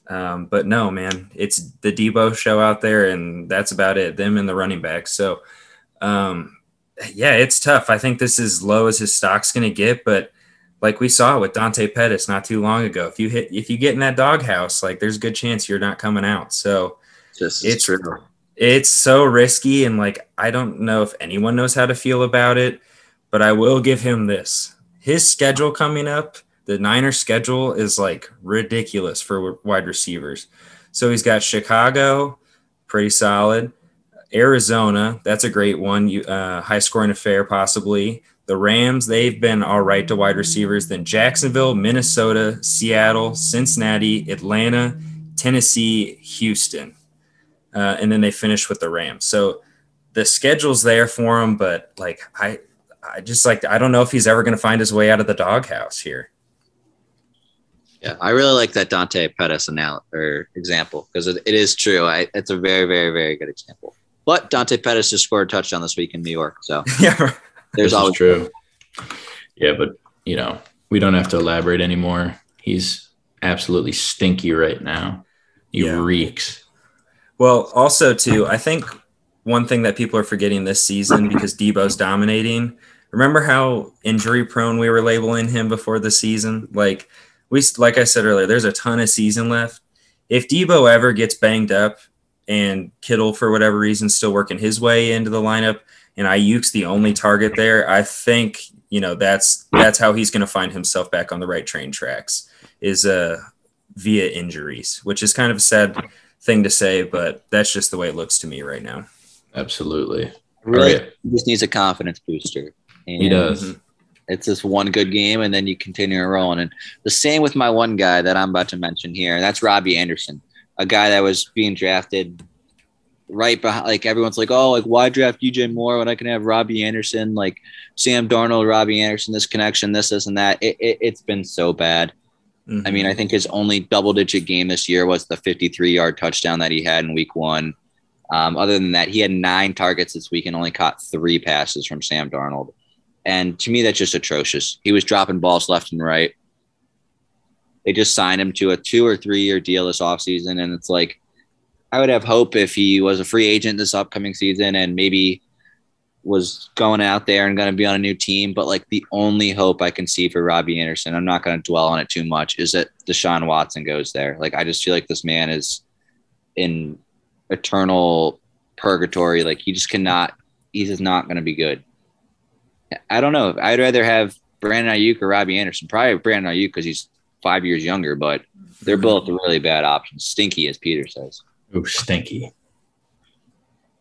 Um, but no, man, it's the Deebo show out there, and that's about it. Them and the running backs. So, um, yeah, it's tough. I think this is low as his stock's going to get, but like we saw with Dante Pettis not too long ago, if you hit, if you get in that doghouse, like there's a good chance you're not coming out. So, Just it's true. it's so risky, and like I don't know if anyone knows how to feel about it, but I will give him this: his schedule coming up the Niners schedule is like ridiculous for wide receivers. So he's got Chicago, pretty solid. Arizona, that's a great one. You, uh, high scoring affair, possibly. The Rams, they've been all right to wide receivers. Then Jacksonville, Minnesota, Seattle, Cincinnati, Atlanta, Tennessee, Houston. Uh, and then they finish with the Rams. So the schedule's there for him, but like I, I just like I don't know if he's ever going to find his way out of the doghouse here. Yeah, I really like that Dante Pettis anal- or example because it, it is true. I, it's a very, very, very good example. But Dante Pettis just scored a touchdown this week in New York, so *laughs* yeah, there's This is always true. Yeah, but you know, we don't have to elaborate anymore. He's absolutely stinky right now. He Yeah. reeks. Well, also too, I think one thing that people are forgetting this season because Deebo's dominating. Remember how injury prone we were labeling him before the season? Like we, like I said earlier, there's a ton of season left. If Debo ever gets banged up and Kittle for whatever reason still working his way into the lineup, and Aiyuk's the only target there, I think you know that's that's how he's going to find himself back on the right train tracks is uh via injuries, which is kind of sad thing to say, but that's just the way it looks to me right now. Absolutely. really All right. he just needs a confidence booster. And He does. It's just one good game, and then you continue rolling. And the same with my one guy that I'm about to mention here, and that's Robbie Anderson, a guy that was being drafted right behind. Like everyone's like, oh, like why draft DJ Moore when I can have Robbie Anderson, like Sam Darnold, Robbie Anderson, this connection, this, this, and that. It, it, it's been so bad. I mean, I think his only double digit game this year was the 53 yard touchdown that he had in week one. Um, other than that, he had nine targets this week and only caught three passes from Sam Darnold. And to me, that's just atrocious. He was dropping balls left and right. They just signed him to a two or three year deal this offseason. And it's like, I would have hope if he was a free agent this upcoming season and maybe was going out there and going to be on a new team. But like the only hope I can see for Robbie Anderson, I'm not going to dwell on it too much, is that Deshaun Watson goes there. Like I just feel like this man is in eternal purgatory. Like he just cannot. He's just not going to be good. I don't know. I'd rather have Brandon Aiyuk or Robbie Anderson. Probably Brandon Aiyuk because he's five years younger, but they're both really bad options. Stinky, as Peter says. Oh, stinky.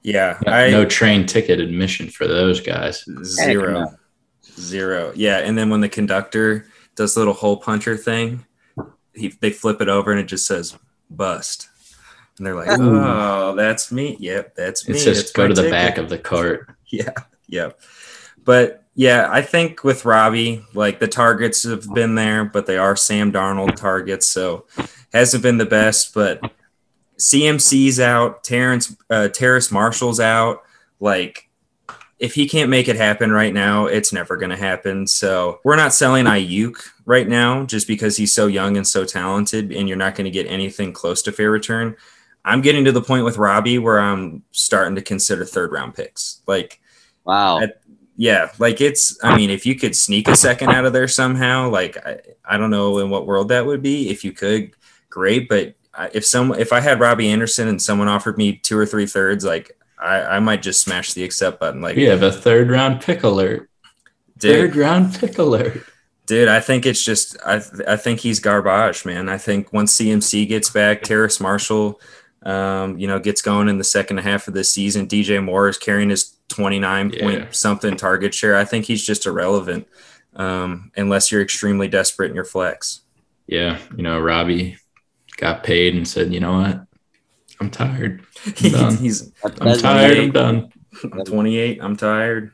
Yeah, No, I no train ticket admission for those guys. zero, Heck zero. Yeah, and then when the conductor does the little hole puncher thing, he they flip it over and it just says bust, and they're like, Ooh. "Oh, that's me. Yep, that's me." It says That's go to the ticket." back of the cart. *laughs* Yeah, yeah. But yeah, I think with Robbie, like the targets have been there, but they are Sam Darnold targets, so hasn't been the best. But CMC's out, Terrence uh, Terrace Marshall's out. Like, if he can't make it happen right now, it's never going to happen. So we're not selling Aiyuk right now just because he's so young and so talented, and you're not going to get anything close to fair return. I'm getting to the point with Robbie where I'm starting to consider third round picks. Like, Wow. Yeah, like it's, I mean, if you could sneak a second out of there somehow, like, I, I don't know in what world that would be. If you could, great. But if some, if I had Robbie Anderson and someone offered me two or three thirds, like, I, I might just smash the accept button. Like, We have a third round pick alert. dude, Third round pick alert. Dude, I think it's just I I think he's garbage, man. I think once CMC gets back, Terrace Marshall, um, you know, gets going in the second half of the season. DJ Moore is carrying his twenty nine Yeah. point something target share. I think he's just irrelevant, um, unless you're extremely desperate in your flex. Yeah, you know, Robbie got paid and said, you know what? I'm tired. *laughs* I'm done. he's I'm tired. I'm done. I'm 28. I'm tired.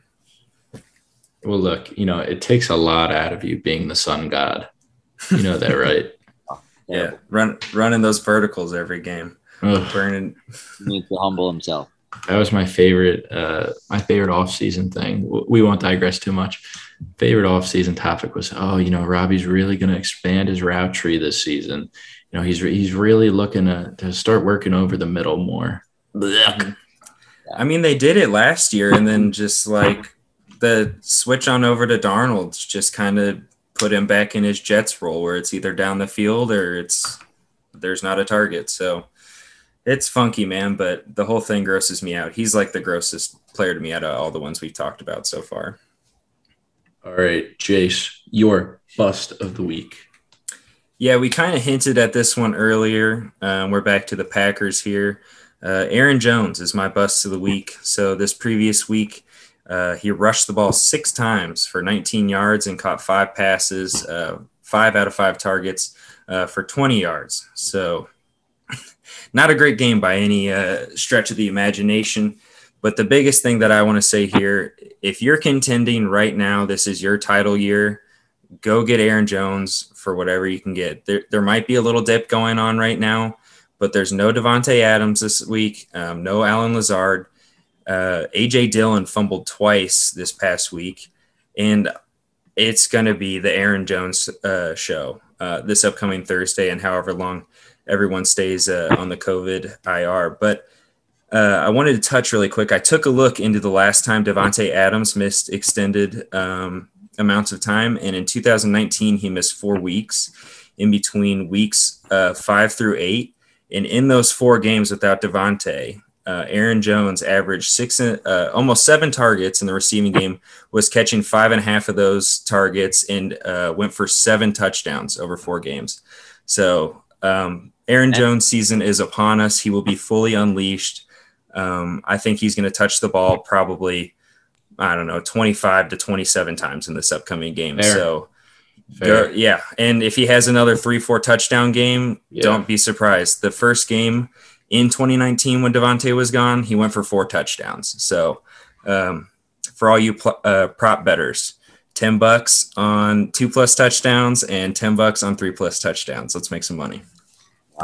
Well, look, you know, it takes a lot out of you being the sun god. You know that, *laughs* right? Yeah, run running those verticals every game, Ugh, burning. He needs to humble himself. that was my favorite, uh, my favorite off-season thing. We won't digress too much. Favorite off-season topic was, oh, you know, Robbie's really going to expand his route tree this season. You know, he's re- he's really looking to, to start working over the middle more. Blech. Mm-hmm. I mean, they did it last year, and then just like the switch on over to Darnold just kind of put him back in his Jets role, where it's either down the field or it's there's not a target. So it's funky, man. But the whole thing grosses me out. He's like the grossest player to me out of all the ones we've talked about so far. All right, Jace, your bust of the week. Yeah, we kind of hinted at this one earlier. Um, we're back to the Packers here. Uh, Aaron Jones is my bust of the week. So this previous week, uh, he rushed the ball six times for 19 yards and caught five passes, uh, five out of five targets uh, for 20 yards. So *laughs* not a great game by any uh, stretch of the imagination. But the biggest thing that I want to say here, if you're contending right now, this is your title year go get Aaron Jones for whatever you can get. There, there might be a little dip going on right now, but there's no Davante Adams this week, um, no Allen Lazard. Uh, AJ Dillon fumbled twice this past week, and it's going to be the Aaron Jones uh, show uh, this upcoming Thursday, and however long everyone stays uh, on the COVID IR. But uh, I wanted to touch really quick. I took a look into the last time Davante Adams missed extended um, amounts of time. And in 2019, he missed four weeks in between weeks uh, five through eight. And in those four games without Davante, uh, Aaron Jones averaged six, uh, almost seven targets in the receiving game, was catching five and a half of those targets, and uh, went for seven touchdowns over four games. So um, Aaron Jones' season is upon us. He will be fully unleashed. Um, I think he's going to touch the ball probably I don't know, 25 to 27 times in this upcoming game. Fair. So, Fair. yeah. And if he has another three, four touchdown game, Yeah. don't be surprised. The first game in 2019, when Davante was gone, he went for four touchdowns. So, um, for all you pl- uh, prop betters, 10 bucks on two plus touchdowns and 10 bucks on three plus touchdowns. Let's make some money.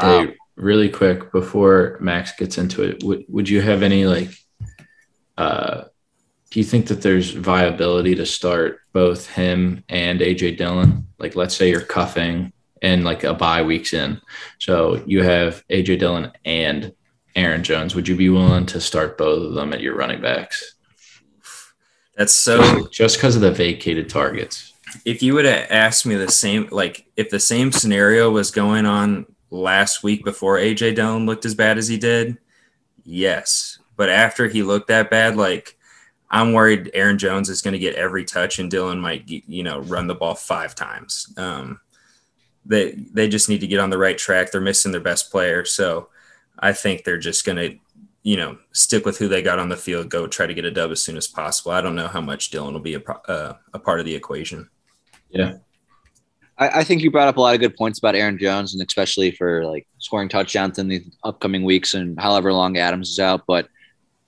Wow. Hey, really quick before Max gets into it, would, would you have any like, uh, do you think that there's viability to start both him and AJ Dillon? Like, let's say you're cuffing and like a bye weeks in. So you have AJ Dillon and Aaron Jones. Would you be willing to start both of them at your running backs? That's so. just because of the vacated targets. if you would have asked me the same, like if the same scenario was going on last week before AJ Dillon looked as bad as he did, Yes. But after he looked that bad, like I'm worried Aaron Jones is going to get every touch and Dillon might, you know, run the ball five times. Um, they they just need to get on the right track. They're missing their best player, so I think they're just going to, you know, stick with who they got on the field. Go try to get a dub as soon as possible. I don't know how much Dillon will be a uh, a part of the equation. Yeah, I, I, think you brought up a lot of good points about Aaron Jones, and especially for like scoring touchdowns in the upcoming weeks and however long Adams is out. But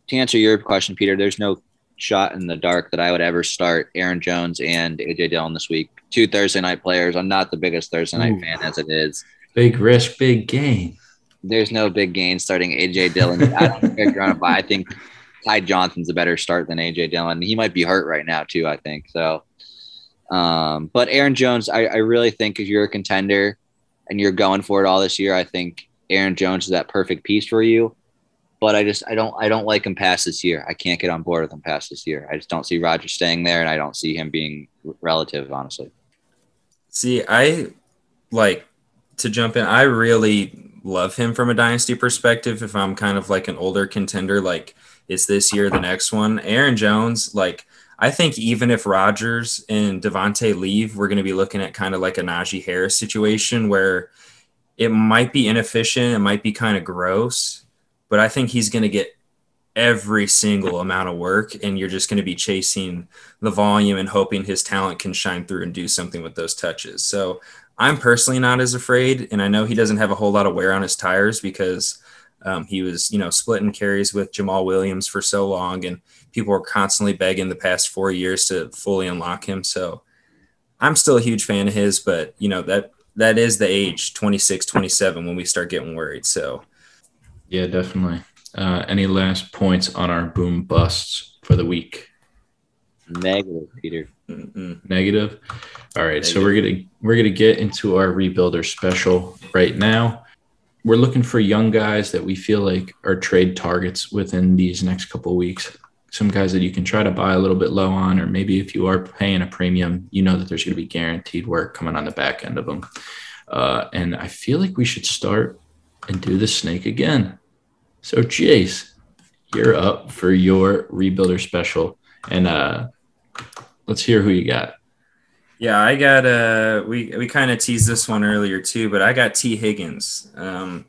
to answer your question, Peter, there's no shot in the dark that I would ever start Aaron Jones and AJ Dillon this week. Two Thursday night players. I'm not the biggest Thursday night Ooh. fan as it is. Big risk, big gain. There's no big gain starting AJ Dillon. I don't care if I think Ty Johnson's a better start than AJ Dillon. He might be hurt right now too. I think so. Um, but Aaron Jones, I, I really think if you're a contender and you're going for it all this year, I think Aaron Jones is that perfect piece for you. But I just I don't I don't like him past this year. I can't get on board with him past this year. I just don't see Rodgers staying there, and I don't see him being relative, honestly. See, I like to jump in. I really love him from a dynasty perspective. If I'm kind of like an older contender, like it's this year, the next one. Aaron Jones, like I think even if Rodgers and Davante leave, we're going to be looking at kind of like a Najee Harris situation where it might be inefficient, it might be kind of gross, but I think he's going to get every single amount of work and you're just going to be chasing the volume and hoping his talent can shine through and do something with those touches. So I'm personally not as afraid and I know he doesn't have a whole lot of wear on his tires because um, he was, you know, splitting carries with Jamaal Williams for so long and people were constantly begging the past four years to fully unlock him. So I'm still a huge fan of his, but you know, that that is the age 26, 27 when we start getting worried. So yeah, definitely. Uh, any last points on our boom busts for the week? Negative, Peter. Mm-mm. Negative. All right, Negative. so we're gonna we're gonna get into our rebuilder special right now. We're looking for young guys that we feel like are trade targets within these next couple weeks some guys that you can try to buy a little bit low on, or maybe if you are paying a premium, you know that there's going to be guaranteed work coming on the back end of them. Uh, and I feel like we should start and do the snake again. So, Jace, you're up for your rebuilder special, and uh, let's hear who you got. Yeah, I got uh we we kind of teased this one earlier too, but I got Tee Higgins. Um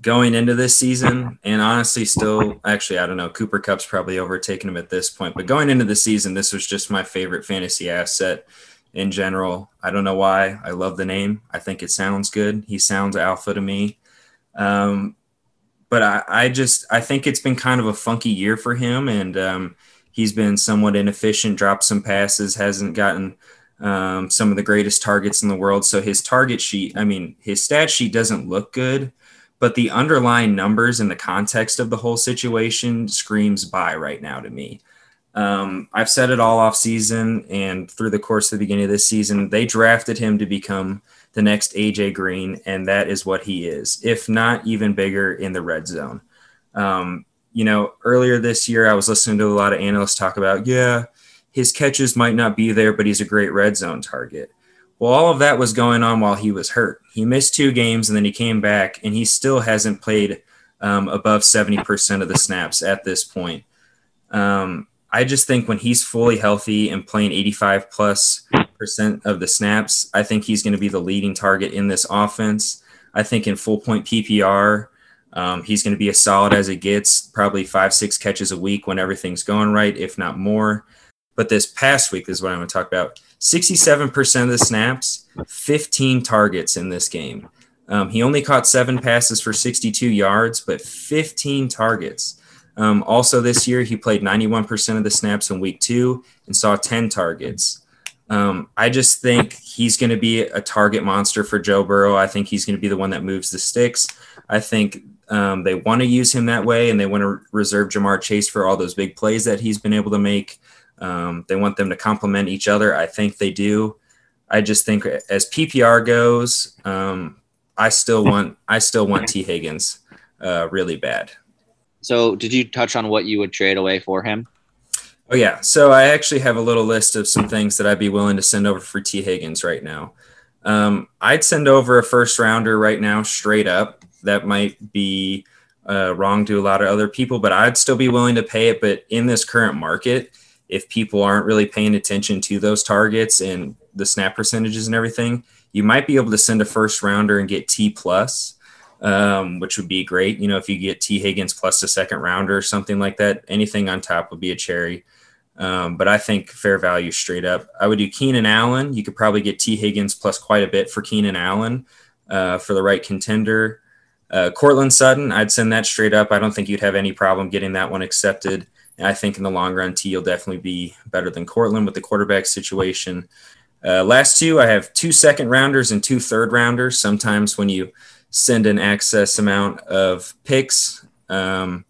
going into this season, and honestly, still actually, I don't know. Cooper Kupp's probably overtaken him at this point, but going into the season, this was just my favorite fantasy asset in general. I don't know why. I love the name. I think it sounds good. He sounds alpha to me. Um, but I, I just I think it's been kind of a funky year for him, and um, he's been somewhat inefficient. Dropped some passes, hasn't gotten um, some of the greatest targets in the world. So his target sheet, I mean, his stat sheet doesn't look good but the underlying numbers in the context of the whole situation screams buy right now to me. Um, I've said it all off season and through the course of the beginning of this season, they drafted him to become the next AJ Green, and that is what he is, if not even bigger in the red zone. Um, you know, earlier this year, I was listening to a lot of analysts talk about, yeah, his catches might not be there, but he's a great red zone target. Well, all of that was going on while he was hurt. He missed two games and then he came back, and he still hasn't played um, above 70% of the snaps at this point. Um, I just think when he's fully healthy and playing 85 plus percent of the snaps, I think he's going to be the leading target in this offense. I think in full point PPR, um, he's going to be as solid as it gets, probably five, six catches a week when everything's going right, if not more. But this past week, is what I'm going to talk about. 67% of the snaps, 15 targets in this game. Um, he only caught seven passes for 62 yards, but 15 targets. Um, also, this year, he played 91% of the snaps in week two and saw 10 targets. Um, I just think he's going to be a target monster for Joe Burrow. I think he's going to be the one that moves the sticks. I think um, they want to use him that way and they want to reserve Ja'Marr Chase for all those big plays that he's been able to make. Um, they want them to complement each other. I think they do. I just think as PPR goes, um, I still want I still want Tee Higgins uh, really bad. So, did you touch on what you would trade away for him? Oh yeah. So I actually have a little list of some things that I'd be willing to send over for Tee Higgins right now. Um, I'd send over a first rounder right now, straight up. That might be uh, wrong to a lot of other people, but I'd still be willing to pay it. But in this current market, if people aren't really paying attention to those targets and the snap percentages and everything, you might be able to send a first rounder and get T plus, um, which would be great. You know, if you get Tee Higgins plus a second rounder or something like that, anything on top would be a cherry. Um, but I think fair value straight up. I would do Keenan Allen. You could probably get Tee Higgins plus quite a bit for Keenan Allen uh, for the right contender. Uh, Courtland Sutton, I'd send that straight up. I don't think you'd have any problem getting that one accepted. And I think in the long run, T will definitely be better than Courtland with the quarterback situation. Uh, last two, I have two second rounders and two third rounders. Sometimes when you send an excess amount of picks, um,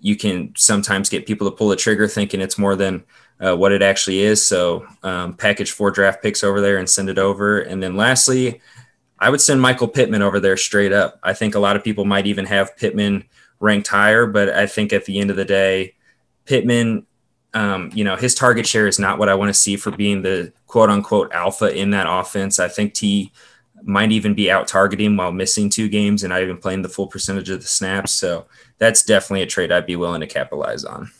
you can sometimes get people to pull the trigger thinking it's more than uh, what it actually is. So um, package four draft picks over there and send it over. And then lastly, I would send Michael Pittman over there straight up. I think a lot of people might even have Pittman ranked higher, but I think at the end of the day, Pittman, um, you know, his target share is not what I want to see for being the quote unquote alpha in that offense. I think T might even be out targeting while missing two games and not even playing the full percentage of the snaps. So that's definitely a trade I'd be willing to capitalize on.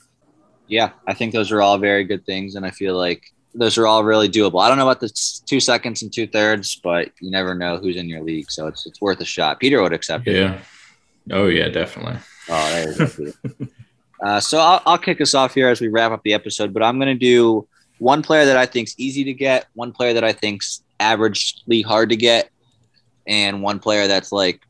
Yeah, I think those are all very good things. And I feel like those are all really doable. I don't know about the two seconds and two thirds, but you never know who's in your league, so it's it's worth a shot. Peter would accept it. Yeah. Oh yeah, definitely. Oh, there you go. uh, so I'll, I'll kick us off here as we wrap up the episode, but I'm going to do one player that I think's easy to get, one player that I think's averagely hard to get, and one player that's like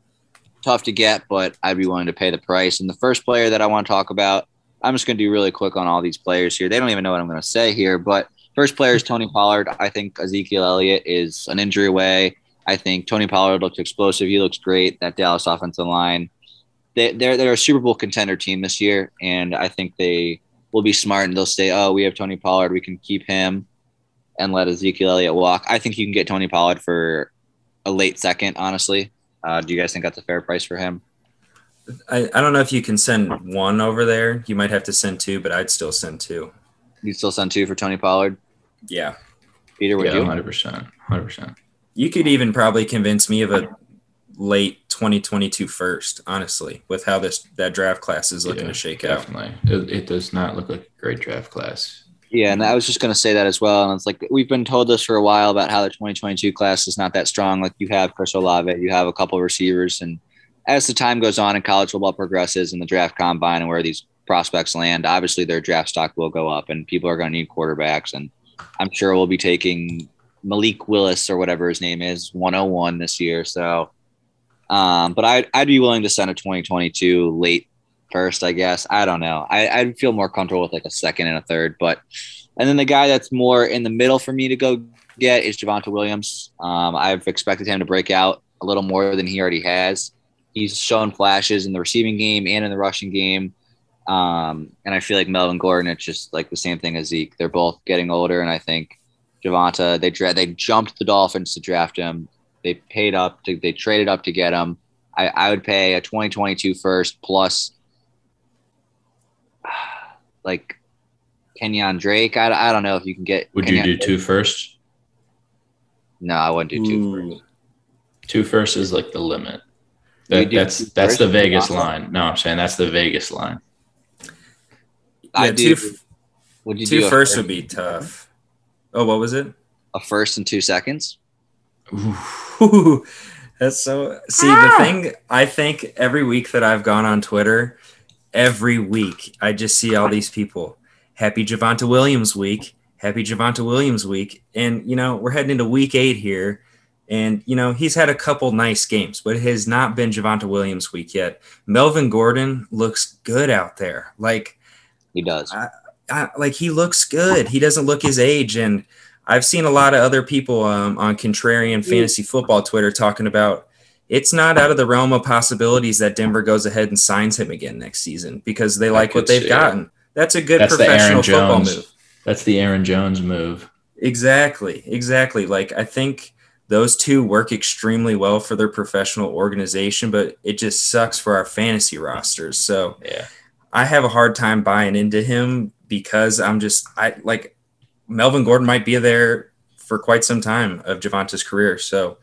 tough to get, but I'd be willing to pay the price. And the first player that I want to talk about, I'm just going to do really quick on all these players here. They don't even know what I'm going to say here, but First player is Tony Pollard. I think Ezekiel Elliott is an injury away. I think Tony Pollard looks explosive. He looks great. That Dallas offensive line. They, they're they're a Super Bowl contender team this year, and I think they will be smart and they'll say, "Oh, we have Tony Pollard. We can keep him and let Ezekiel Elliott walk." I think you can get Tony Pollard for a late second. Honestly, uh, do you guys think that's a fair price for him? I, I don't know if you can send one over there. You might have to send two, but I'd still send two. You still send two for Tony Pollard? Yeah. Peter, would yeah, you? 100%. 100%. You could even probably convince me of a late 2022 first, honestly, with how this that draft class is looking Yeah, to shake Definitely. It, it does not look like a great draft class. Yeah, and I was just going to say that as well. And it's like we've been told this for a while about how the 2022 class is not that strong. Like you have Chris Olave, you have a couple of receivers, and as the time goes on and college football progresses and the draft combine and where these prospects land, obviously their draft stock will go up, and people are going to need quarterbacks. And I'm sure we'll be taking Malik Willis or whatever his name is, 101 this year. So, um, but I'd, I'd be willing to send a 2022 late first, I guess. I don't know. I, I'd feel more comfortable with like a second and a third. But, and then the guy that's more in the middle for me to go get is Javonte Williams. Um, I've expected him to break out a little more than he already has. He's shown flashes in the receiving game and in the rushing game. Um, and I feel like Melvin Gordon, it's just like the same thing as Zeke. They're both getting older, and I think Javonte, they dra- they jumped the Dolphins to draft him. They paid up to they traded up to get him. I, I would pay a 2022 first plus *sighs* like Kenyan Drake. I, I don't know if you can get. Would Kenyan you do Drake. two first? No, I wouldn't do two Ooh. first. Two first is like the limit. That, that's that's first the or Vegas two line. No, I'm saying that's the Vegas line. I Yeah, do. two, would you two do a first would be tough. Oh, what was it? a first and two seconds? Ooh, *laughs* that's so. See, the ah! thing I think every week that I've gone on Twitter, every week I just see all these people. Happy Javonte Williams week. Happy Javonte Williams week. And you know we're heading into week eight here, and you know he's had a couple nice games, but it has not been Javonte Williams week yet. Melvin Gordon looks good out there. Like He does. I, like he looks good. He doesn't look his age, and I've seen a lot of other people um, on contrarian fantasy football Twitter talking about it's not out of the realm of possibilities that Denver goes ahead and signs him again next season because they like what they've see it. gotten. That's a good That's professional football move. That's the Aaron Jones move. Exactly, exactly. Like I think those two work extremely well for their professional organization, but it just sucks for our fantasy rosters. So Yeah. I have a hard time buying into him because I'm just I like Melvin Gordon might be there for quite some time of Javonte's career. So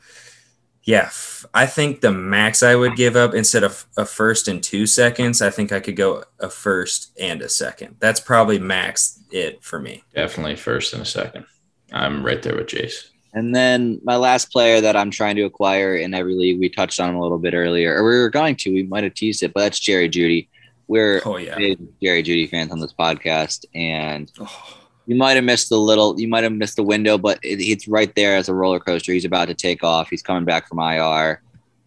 Yeah, I think the max I would give up instead of a first and two seconds, I think I could go a first and a second. That's probably max it for me. Definitely first and a second. I'm right there with Jace. And then my last player that I'm trying to acquire in every league, we touched on him a little bit earlier, or we were going to, we might have teased it, but that's Jerry Jeudy. We're Oh yeah. big Jerry Jeudy fans on this podcast, and Oh, you might have missed the little, you might have missed the window, but it, it's right there as a roller coaster. He's about to take off. He's coming back from IR.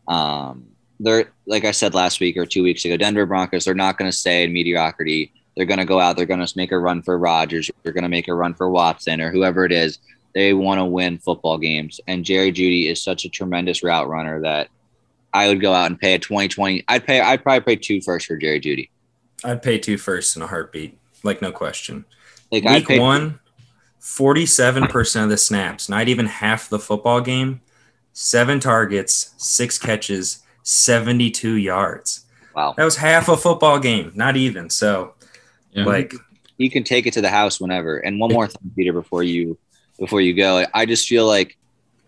Um, they're like I said last week or two weeks ago, Denver Broncos. They're not going to stay in mediocrity. They're going to go out. They're going to make a run for Rodgers. They're going to make a run for Watson or whoever it is. They want to win football games, and Jerry Jeudy is such a tremendous route runner that I would go out and pay a 2020. I'd pay. I'd probably pay two first for Jerry Jeudy. I'd pay two firsts in a heartbeat, like no question. Like Week pay, one, 47% of the snaps, not even half the football game, seven targets, six catches, 72 yards. Wow, That was half a football game, not even. So, Yeah. like, you can take it to the house whenever. And one more thing, Peter, before you before you go, I just feel like,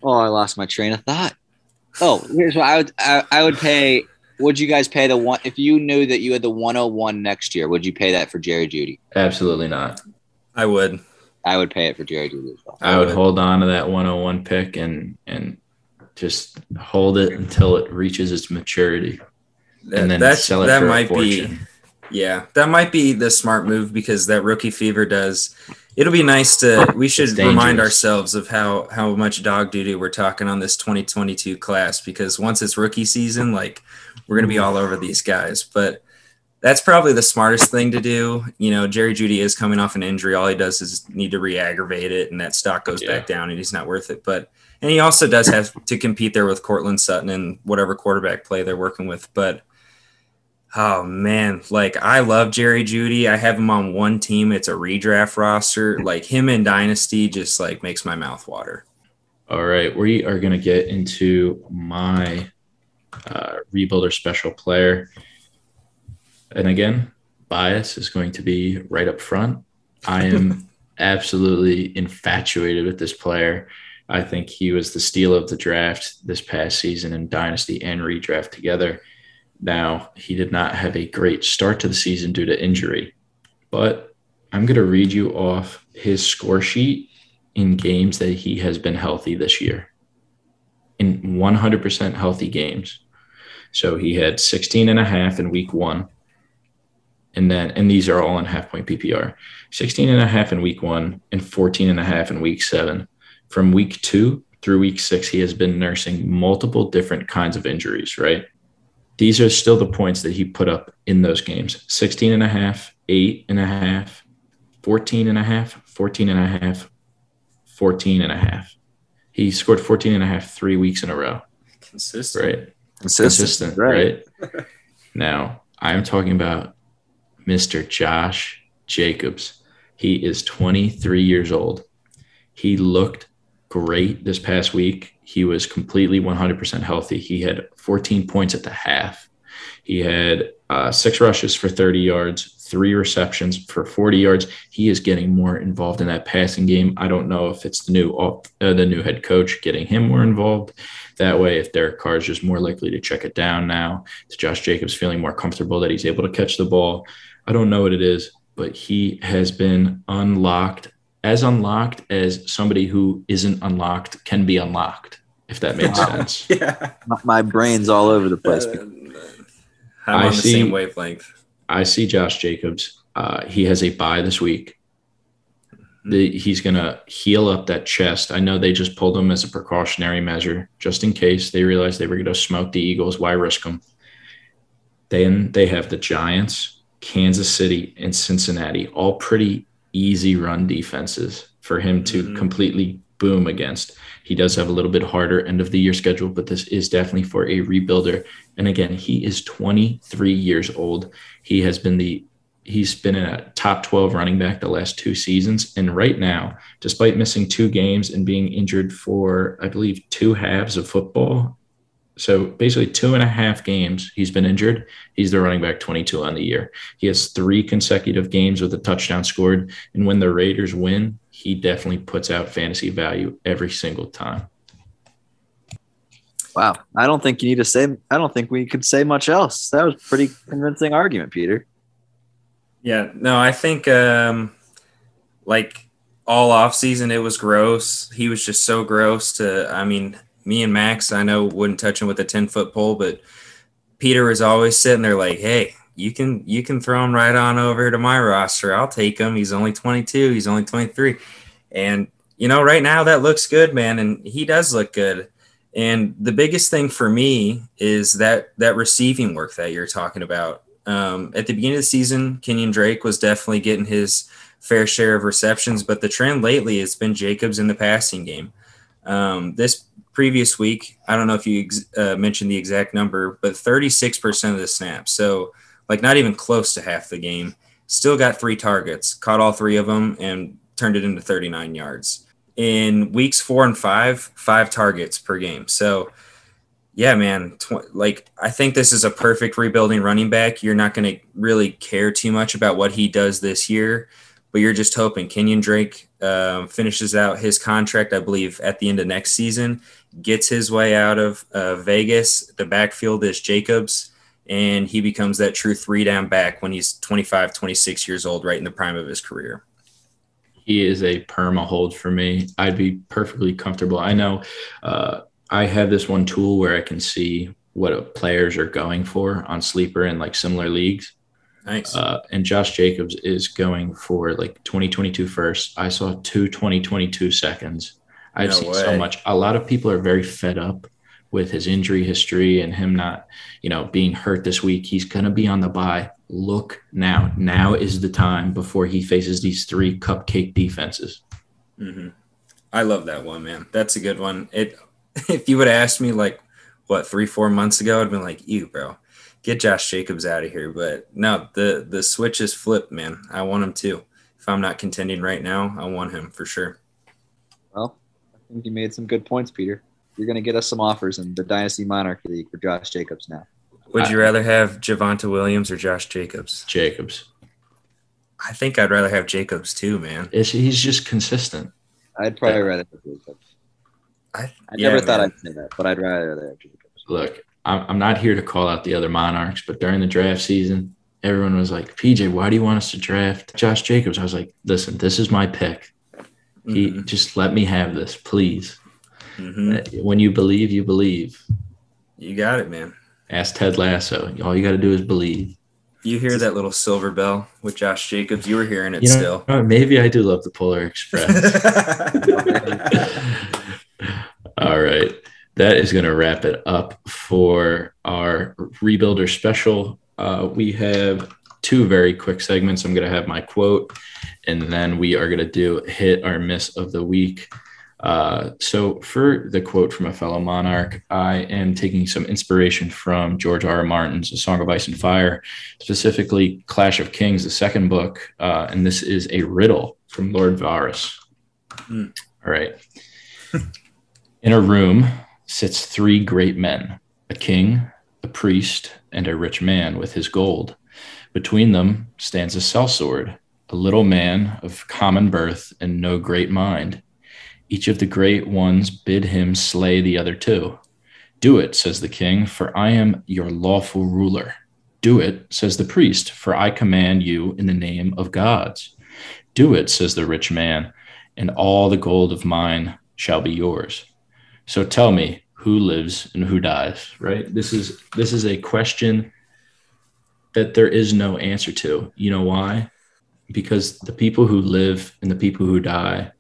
oh, I lost my train of thought. Oh, here's what I would I, I would pay. Would you guys pay the one if you knew that you had the 101 next year? Would you pay that for Jerry Jeudy? Absolutely not. I would. I would pay it for Jerry Jeudy as well. I would hold on to that 101 pick and and just hold it until it reaches its maturity, and then That's, sell it that for might a fortune. be, yeah, that might be the smart move because that rookie fever does. It'll be nice to. We should remind ourselves of how how much dog duty we're talking on this 2022 class because once it's rookie season, like we're gonna be all over these guys. But that's probably the smartest thing to do. You know, Jerry Jeudy is coming off an injury. All he does is need to re-aggravate it, and that stock goes Yeah. back down, and he's not worth it. But and he also does have to compete there with Courtland Sutton and whatever quarterback play they're working with. But oh man, like I love Jerry Jeudy. I have him on one team. It's a redraft roster. Like him in Dynasty just like makes my mouth water. All right, we are going to get into my uh, rebuilder special player. And again, bias is going to be right up front. I am *laughs* absolutely infatuated with this player. I think he was the steal of the draft this past season in Dynasty and redraft together. Now, he did not have a great start to the season due to injury, but I'm going to read you off his score sheet in games that he has been healthy this year. In 100% healthy games. So he had 16 and a half in week one. And then, and these are all in half point PPR 16 and a half in week one and 14 and a half in week seven. From week two through week six, he has been nursing multiple different kinds of injuries, right? These are still the points that he put up in those games 16 and a half, eight and a half, 14 and a half, 14 and a half, 14 and a half. He scored 14 and a half three weeks in a row, Consistent. right? Consistent, right? *laughs* now, I'm talking about Mr. Josh Jacobs. He is 23 years old. He looked great this past week. He was completely 100% healthy. He had 14 points at the half. He had uh, six rushes for 30 yards, three receptions for 40 yards. He is getting more involved in that passing game. I don't know if it's the new uh, the new head coach getting him more involved. That way, if Derek Carr is just more likely to check it down now, to Josh Jacobs feeling more comfortable that he's able to catch the ball. I don't know what it is, but he has been unlocked as unlocked as somebody who isn't unlocked can be unlocked, if that makes sense. *laughs* Yeah. My, my brain's all over the place. I'm I on the see- same wavelength. I see Josh Jacobs. Uh, he has a bye this week. The, he's going to heal up that chest. I know they just pulled him as a precautionary measure, just in case they realized they were going to smoke the Eagles. Why risk them? Then they have the Giants, Kansas City, and Cincinnati, all pretty easy run defenses for him to Mhm. completely boom against. He does have a little bit harder end of the year schedule, but this is definitely for a rebuilder. And again, he is 23 years old. He has been the he's been a top 12 running back the last two seasons. And right now, despite missing two games and being injured for, I believe, two halves of football. So basically, two and a half games he's been injured. He's the running back 22 on the year. He has three consecutive games with a touchdown scored. And when the Raiders win, he definitely puts out fantasy value every single time. Wow. I don't think you need to say, I don't think we could say much else. That was a pretty convincing argument, Peter. Yeah, no, I think um, like all off season it was gross. He was just so gross to I mean, me and Max, I know wouldn't touch him with a 10 foot pole, but Peter was always sitting there like, hey, you can you can throw him right on over to my roster. I'll take him. He's only 22. He's only 23. And you know, right now that looks good, man, and he does look good. And the biggest thing for me is that that receiving work that you're talking about. Um, at the beginning of the season, Kenyan Drake was definitely getting his fair share of receptions, but the trend lately has been Jacobs in the passing game. Um, this previous week, I don't know if you ex- uh, mentioned the exact number, but 36% of the snaps. So, like, not even close to half the game. Still got three targets, caught all three of them, and turned it into 39 yards. In weeks four and five, five targets per game. So, yeah, man, tw- like I think this is a perfect rebuilding running back. You're not going to really care too much about what he does this year, but you're just hoping Kenyan Drake uh, finishes out his contract, I believe, at the end of next season, gets his way out of uh, Vegas. The backfield is Jacobs, and he becomes that true three down back when he's 25, 26 years old, right in the prime of his career. He is a perma hold for me. I'd be perfectly comfortable. I know uh, I have this one tool where I can see what players are going for on sleeper and like similar leagues. Nice. Uh, and Josh Jacobs is going for like 2022 first. I saw two 2022 seconds. I've No seen way. so much. A lot of people are very fed up with his injury history and him not, you know, being hurt this week. He's going to be on the bye. Look now. Now is the time before he faces these three cupcake defenses. hmm I love that one, man. That's a good one. It. *laughs* If you would have asked me like what three, four months ago, I'd been like, "You, bro, get Josh Jacobs out of here." But no, the the switch is flipped, man. I want him too. If I'm not contending right now, I want him for sure. Well, I think you made some good points, Peter. You're going to get us some offers in the Dynasty Monarchy League for Josh Jacobs now. Would you rather have Javonte Williams or Josh Jacobs? Jacobs. I think I'd rather have Jacobs too, man. It's, he's just consistent. I'd probably Yeah. rather have Jacobs. I, I yeah, never thought man. I'd say that, but I'd rather have Jacobs. look, I'm, I'm not here to call out the other Monarchs, but during the draft season, everyone was like, PJ, why do you want us to draft Josh Jacobs? I was like, listen, this is my pick. He Mhm, just let me have this, please. mhm. When you believe, you believe. You got it, man. Ask Ted Lasso. All you got to do is believe. You hear that little silver bell with Josh Jacobs? You were hearing it You know, still. uh, maybe I do love the Polar Express. *laughs* All right. That is going to wrap it up for our Rebuilder special. Uh, we have two very quick segments. I'm going to have my quote, and then we are going to do hit or miss of the week. Uh, so, for the quote from a fellow monarch, I am taking some inspiration from George R. R. Martin's A Song of Ice and Fire, specifically Clash of Kings, the second book. Uh, and this is a riddle from Lord Varys. Hmm. All right. In a room sits three great men a king, a priest, and a rich man with his gold. Between them stands a sellsword, a little man of common birth and no great mind. Each of the great ones bid him slay the other two. Do it, says the king, for I am your lawful ruler. Do it, says the priest, for I command you in the name of gods. Do it, says the rich man, and all the gold of mine shall be yours. So tell me who lives and who dies, right? This is this is a question that there is no answer to. You know why? Because the people who live and the people who die,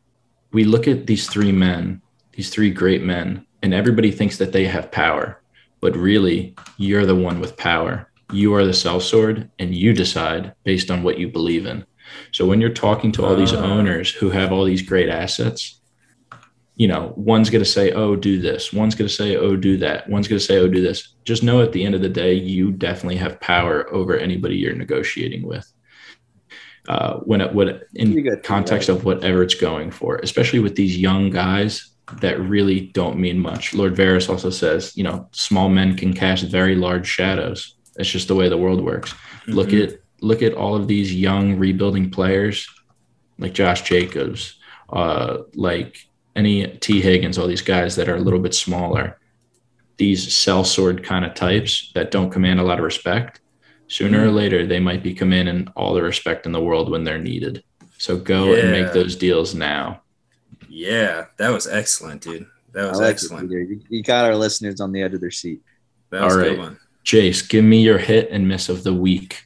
we look at these three men, these three great men, and everybody thinks that they have power. But really, you're the one with power. You are the sellsword, and you decide based on what you believe in. So when you're talking to all these Ah. owners who have all these great assets, you know, one's going to say, oh, do this. One's going to say, oh, do that. One's going to say, oh, do this. Just know at the end of the day, you definitely have power over anybody you're negotiating with. Uh, when it would, in good. context of whatever it's going for, especially with these young guys that really don't mean much. Lord Varys also says, you know, small men can cast very large shadows. It's just the way the world works. Look Mhm. at look at all of these young rebuilding players like Josh Jacobs, uh, like any Tee Higgins, all these guys that are a little bit smaller. these sellsword kind of types that don't command a lot of respect, sooner or Mm. later they might be commanding all the respect in the world when they're needed. So go and make those deals now. Yeah, that was excellent, dude. That was like excellent. Peter. You, you got our listeners on the edge of their seat. That was All a good one. Jace, give me your hit and miss of the week.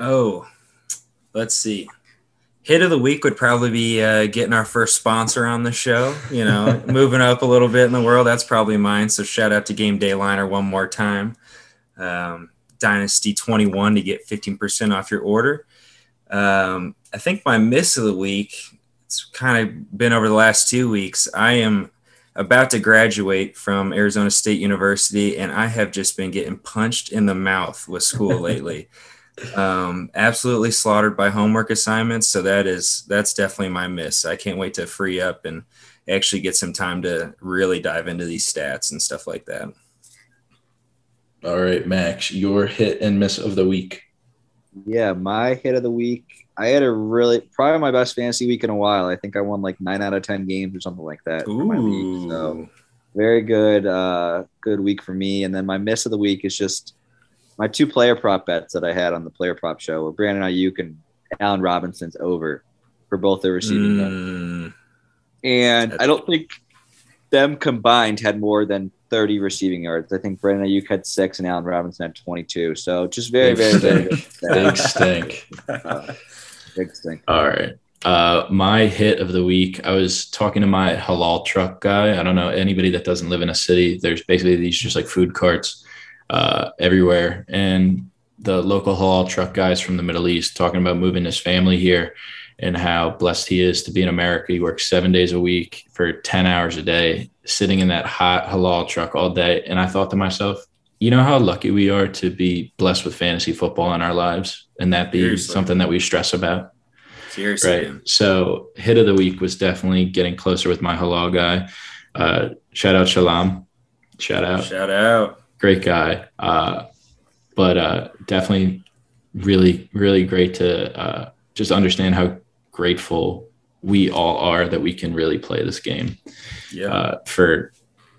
Oh, let's see. Hit of the week would probably be uh, getting our first sponsor on the show. You know, *laughs* moving up a little bit in the world. That's probably mine. So shout out to Game Day Liner one more time. Um, Dynasty 21 to get 15% off your order. Um, I think my miss of the week, it's kind of been over the last two weeks. I am about to graduate from Arizona State University, and I have just been getting punched in the mouth with school *laughs* lately um absolutely slaughtered by homework assignments so that is that's definitely my miss i can't wait to free up and actually get some time to really dive into these stats and stuff like that All right, Max, your hit and miss of the week. Yeah, my hit of the week. I had a really probably my best fantasy week in a while. I think I won like nine out of ten games or something like that. for my league. So Ooh. very good, uh, good week for me. And then my miss of the week is just my two player prop bets that I had on the player prop show were Brandon Aiyuk and Allen Robinson's over for both their receiving. yards. Mm, And I don't think them combined had more than 30 receiving yards. I think Brandon Aiyuk had six and Allen Robinson had 22. So just very, Big very, very stink. Big stink. Uh, *laughs* big stink. All right. Uh, my hit of the week. I was talking to my halal truck guy. I don't know anybody that doesn't live in a city. There's basically these just like food carts uh, everywhere, and the local halal truck guys from the Middle East talking about moving his family here and how blessed he is to be in America. He works seven days a week for ten hours a day, sitting in that hot halal truck all day. And I thought to myself, you know how lucky we are to be blessed with fantasy football in our lives, and that be Seriously. something that we stress about. seriously Right. man. So hit of the week was definitely getting closer with my halal guy. Uh, shout out Shalom. Shout out. shout out Great guy. Uh, but uh, definitely really, really great to uh, just understand how grateful we all are that we can really play this game yeah. uh, for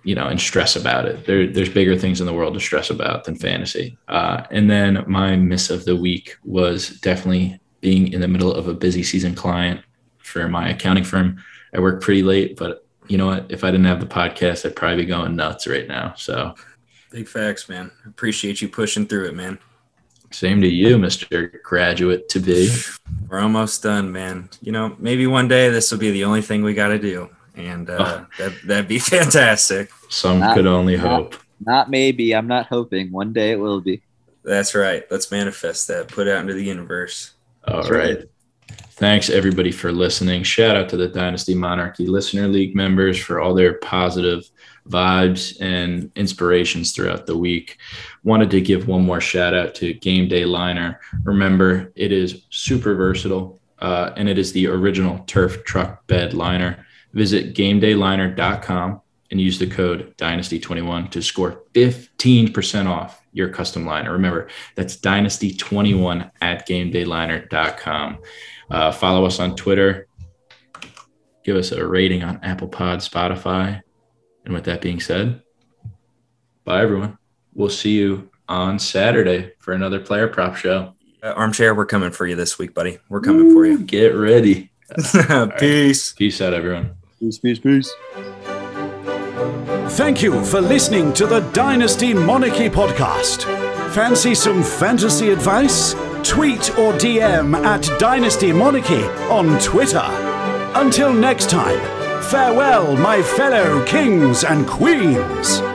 you know and stress about it. There, there's bigger things in the world to stress about than fantasy. Uh, and then my miss of the week was definitely being in the middle of a busy season client for my accounting firm. I work pretty late but you know what? If i didn't have the podcast i'd probably be going nuts right now. So big facts man appreciate you pushing through it man same to you mr graduate to be we're almost done man you know maybe one day this will be the only thing we got to do and uh, Oh. that, that'd be *laughs* fantastic some Not- could only not- hope Not maybe. I'm not hoping. One day it will be. that's right let's manifest that put it out into the universe All right. Right. right. Thanks everybody for listening. Shout out to the Dynasty Monarchy Listener League members for all their positive vibes and inspirations throughout the week. Wanted to give one more shout out to Game Day Liner. Remember, it is super versatile uh, and it is the original turf truck bed liner. Visit gamedayliner.com and use the code Dynasty21 to score 15% off your custom liner. Remember, that's Dynasty21 at gamedayliner.com. Uh, follow us on Twitter. Give us a rating on Apple Pod, Spotify. And with that being said, bye everyone. We'll see you on Saturday for another player prop show. Uh, armchair, we're coming for you this week, buddy. We're coming for you. Get ready. *laughs* Peace. Peace out, everyone. Peace, peace, peace. Thank you for listening to the Dynasty Monarchy podcast. Fancy some fantasy advice? Tweet or DM at Dynasty Monarchy on Twitter. Until next time, farewell, my fellow kings and queens.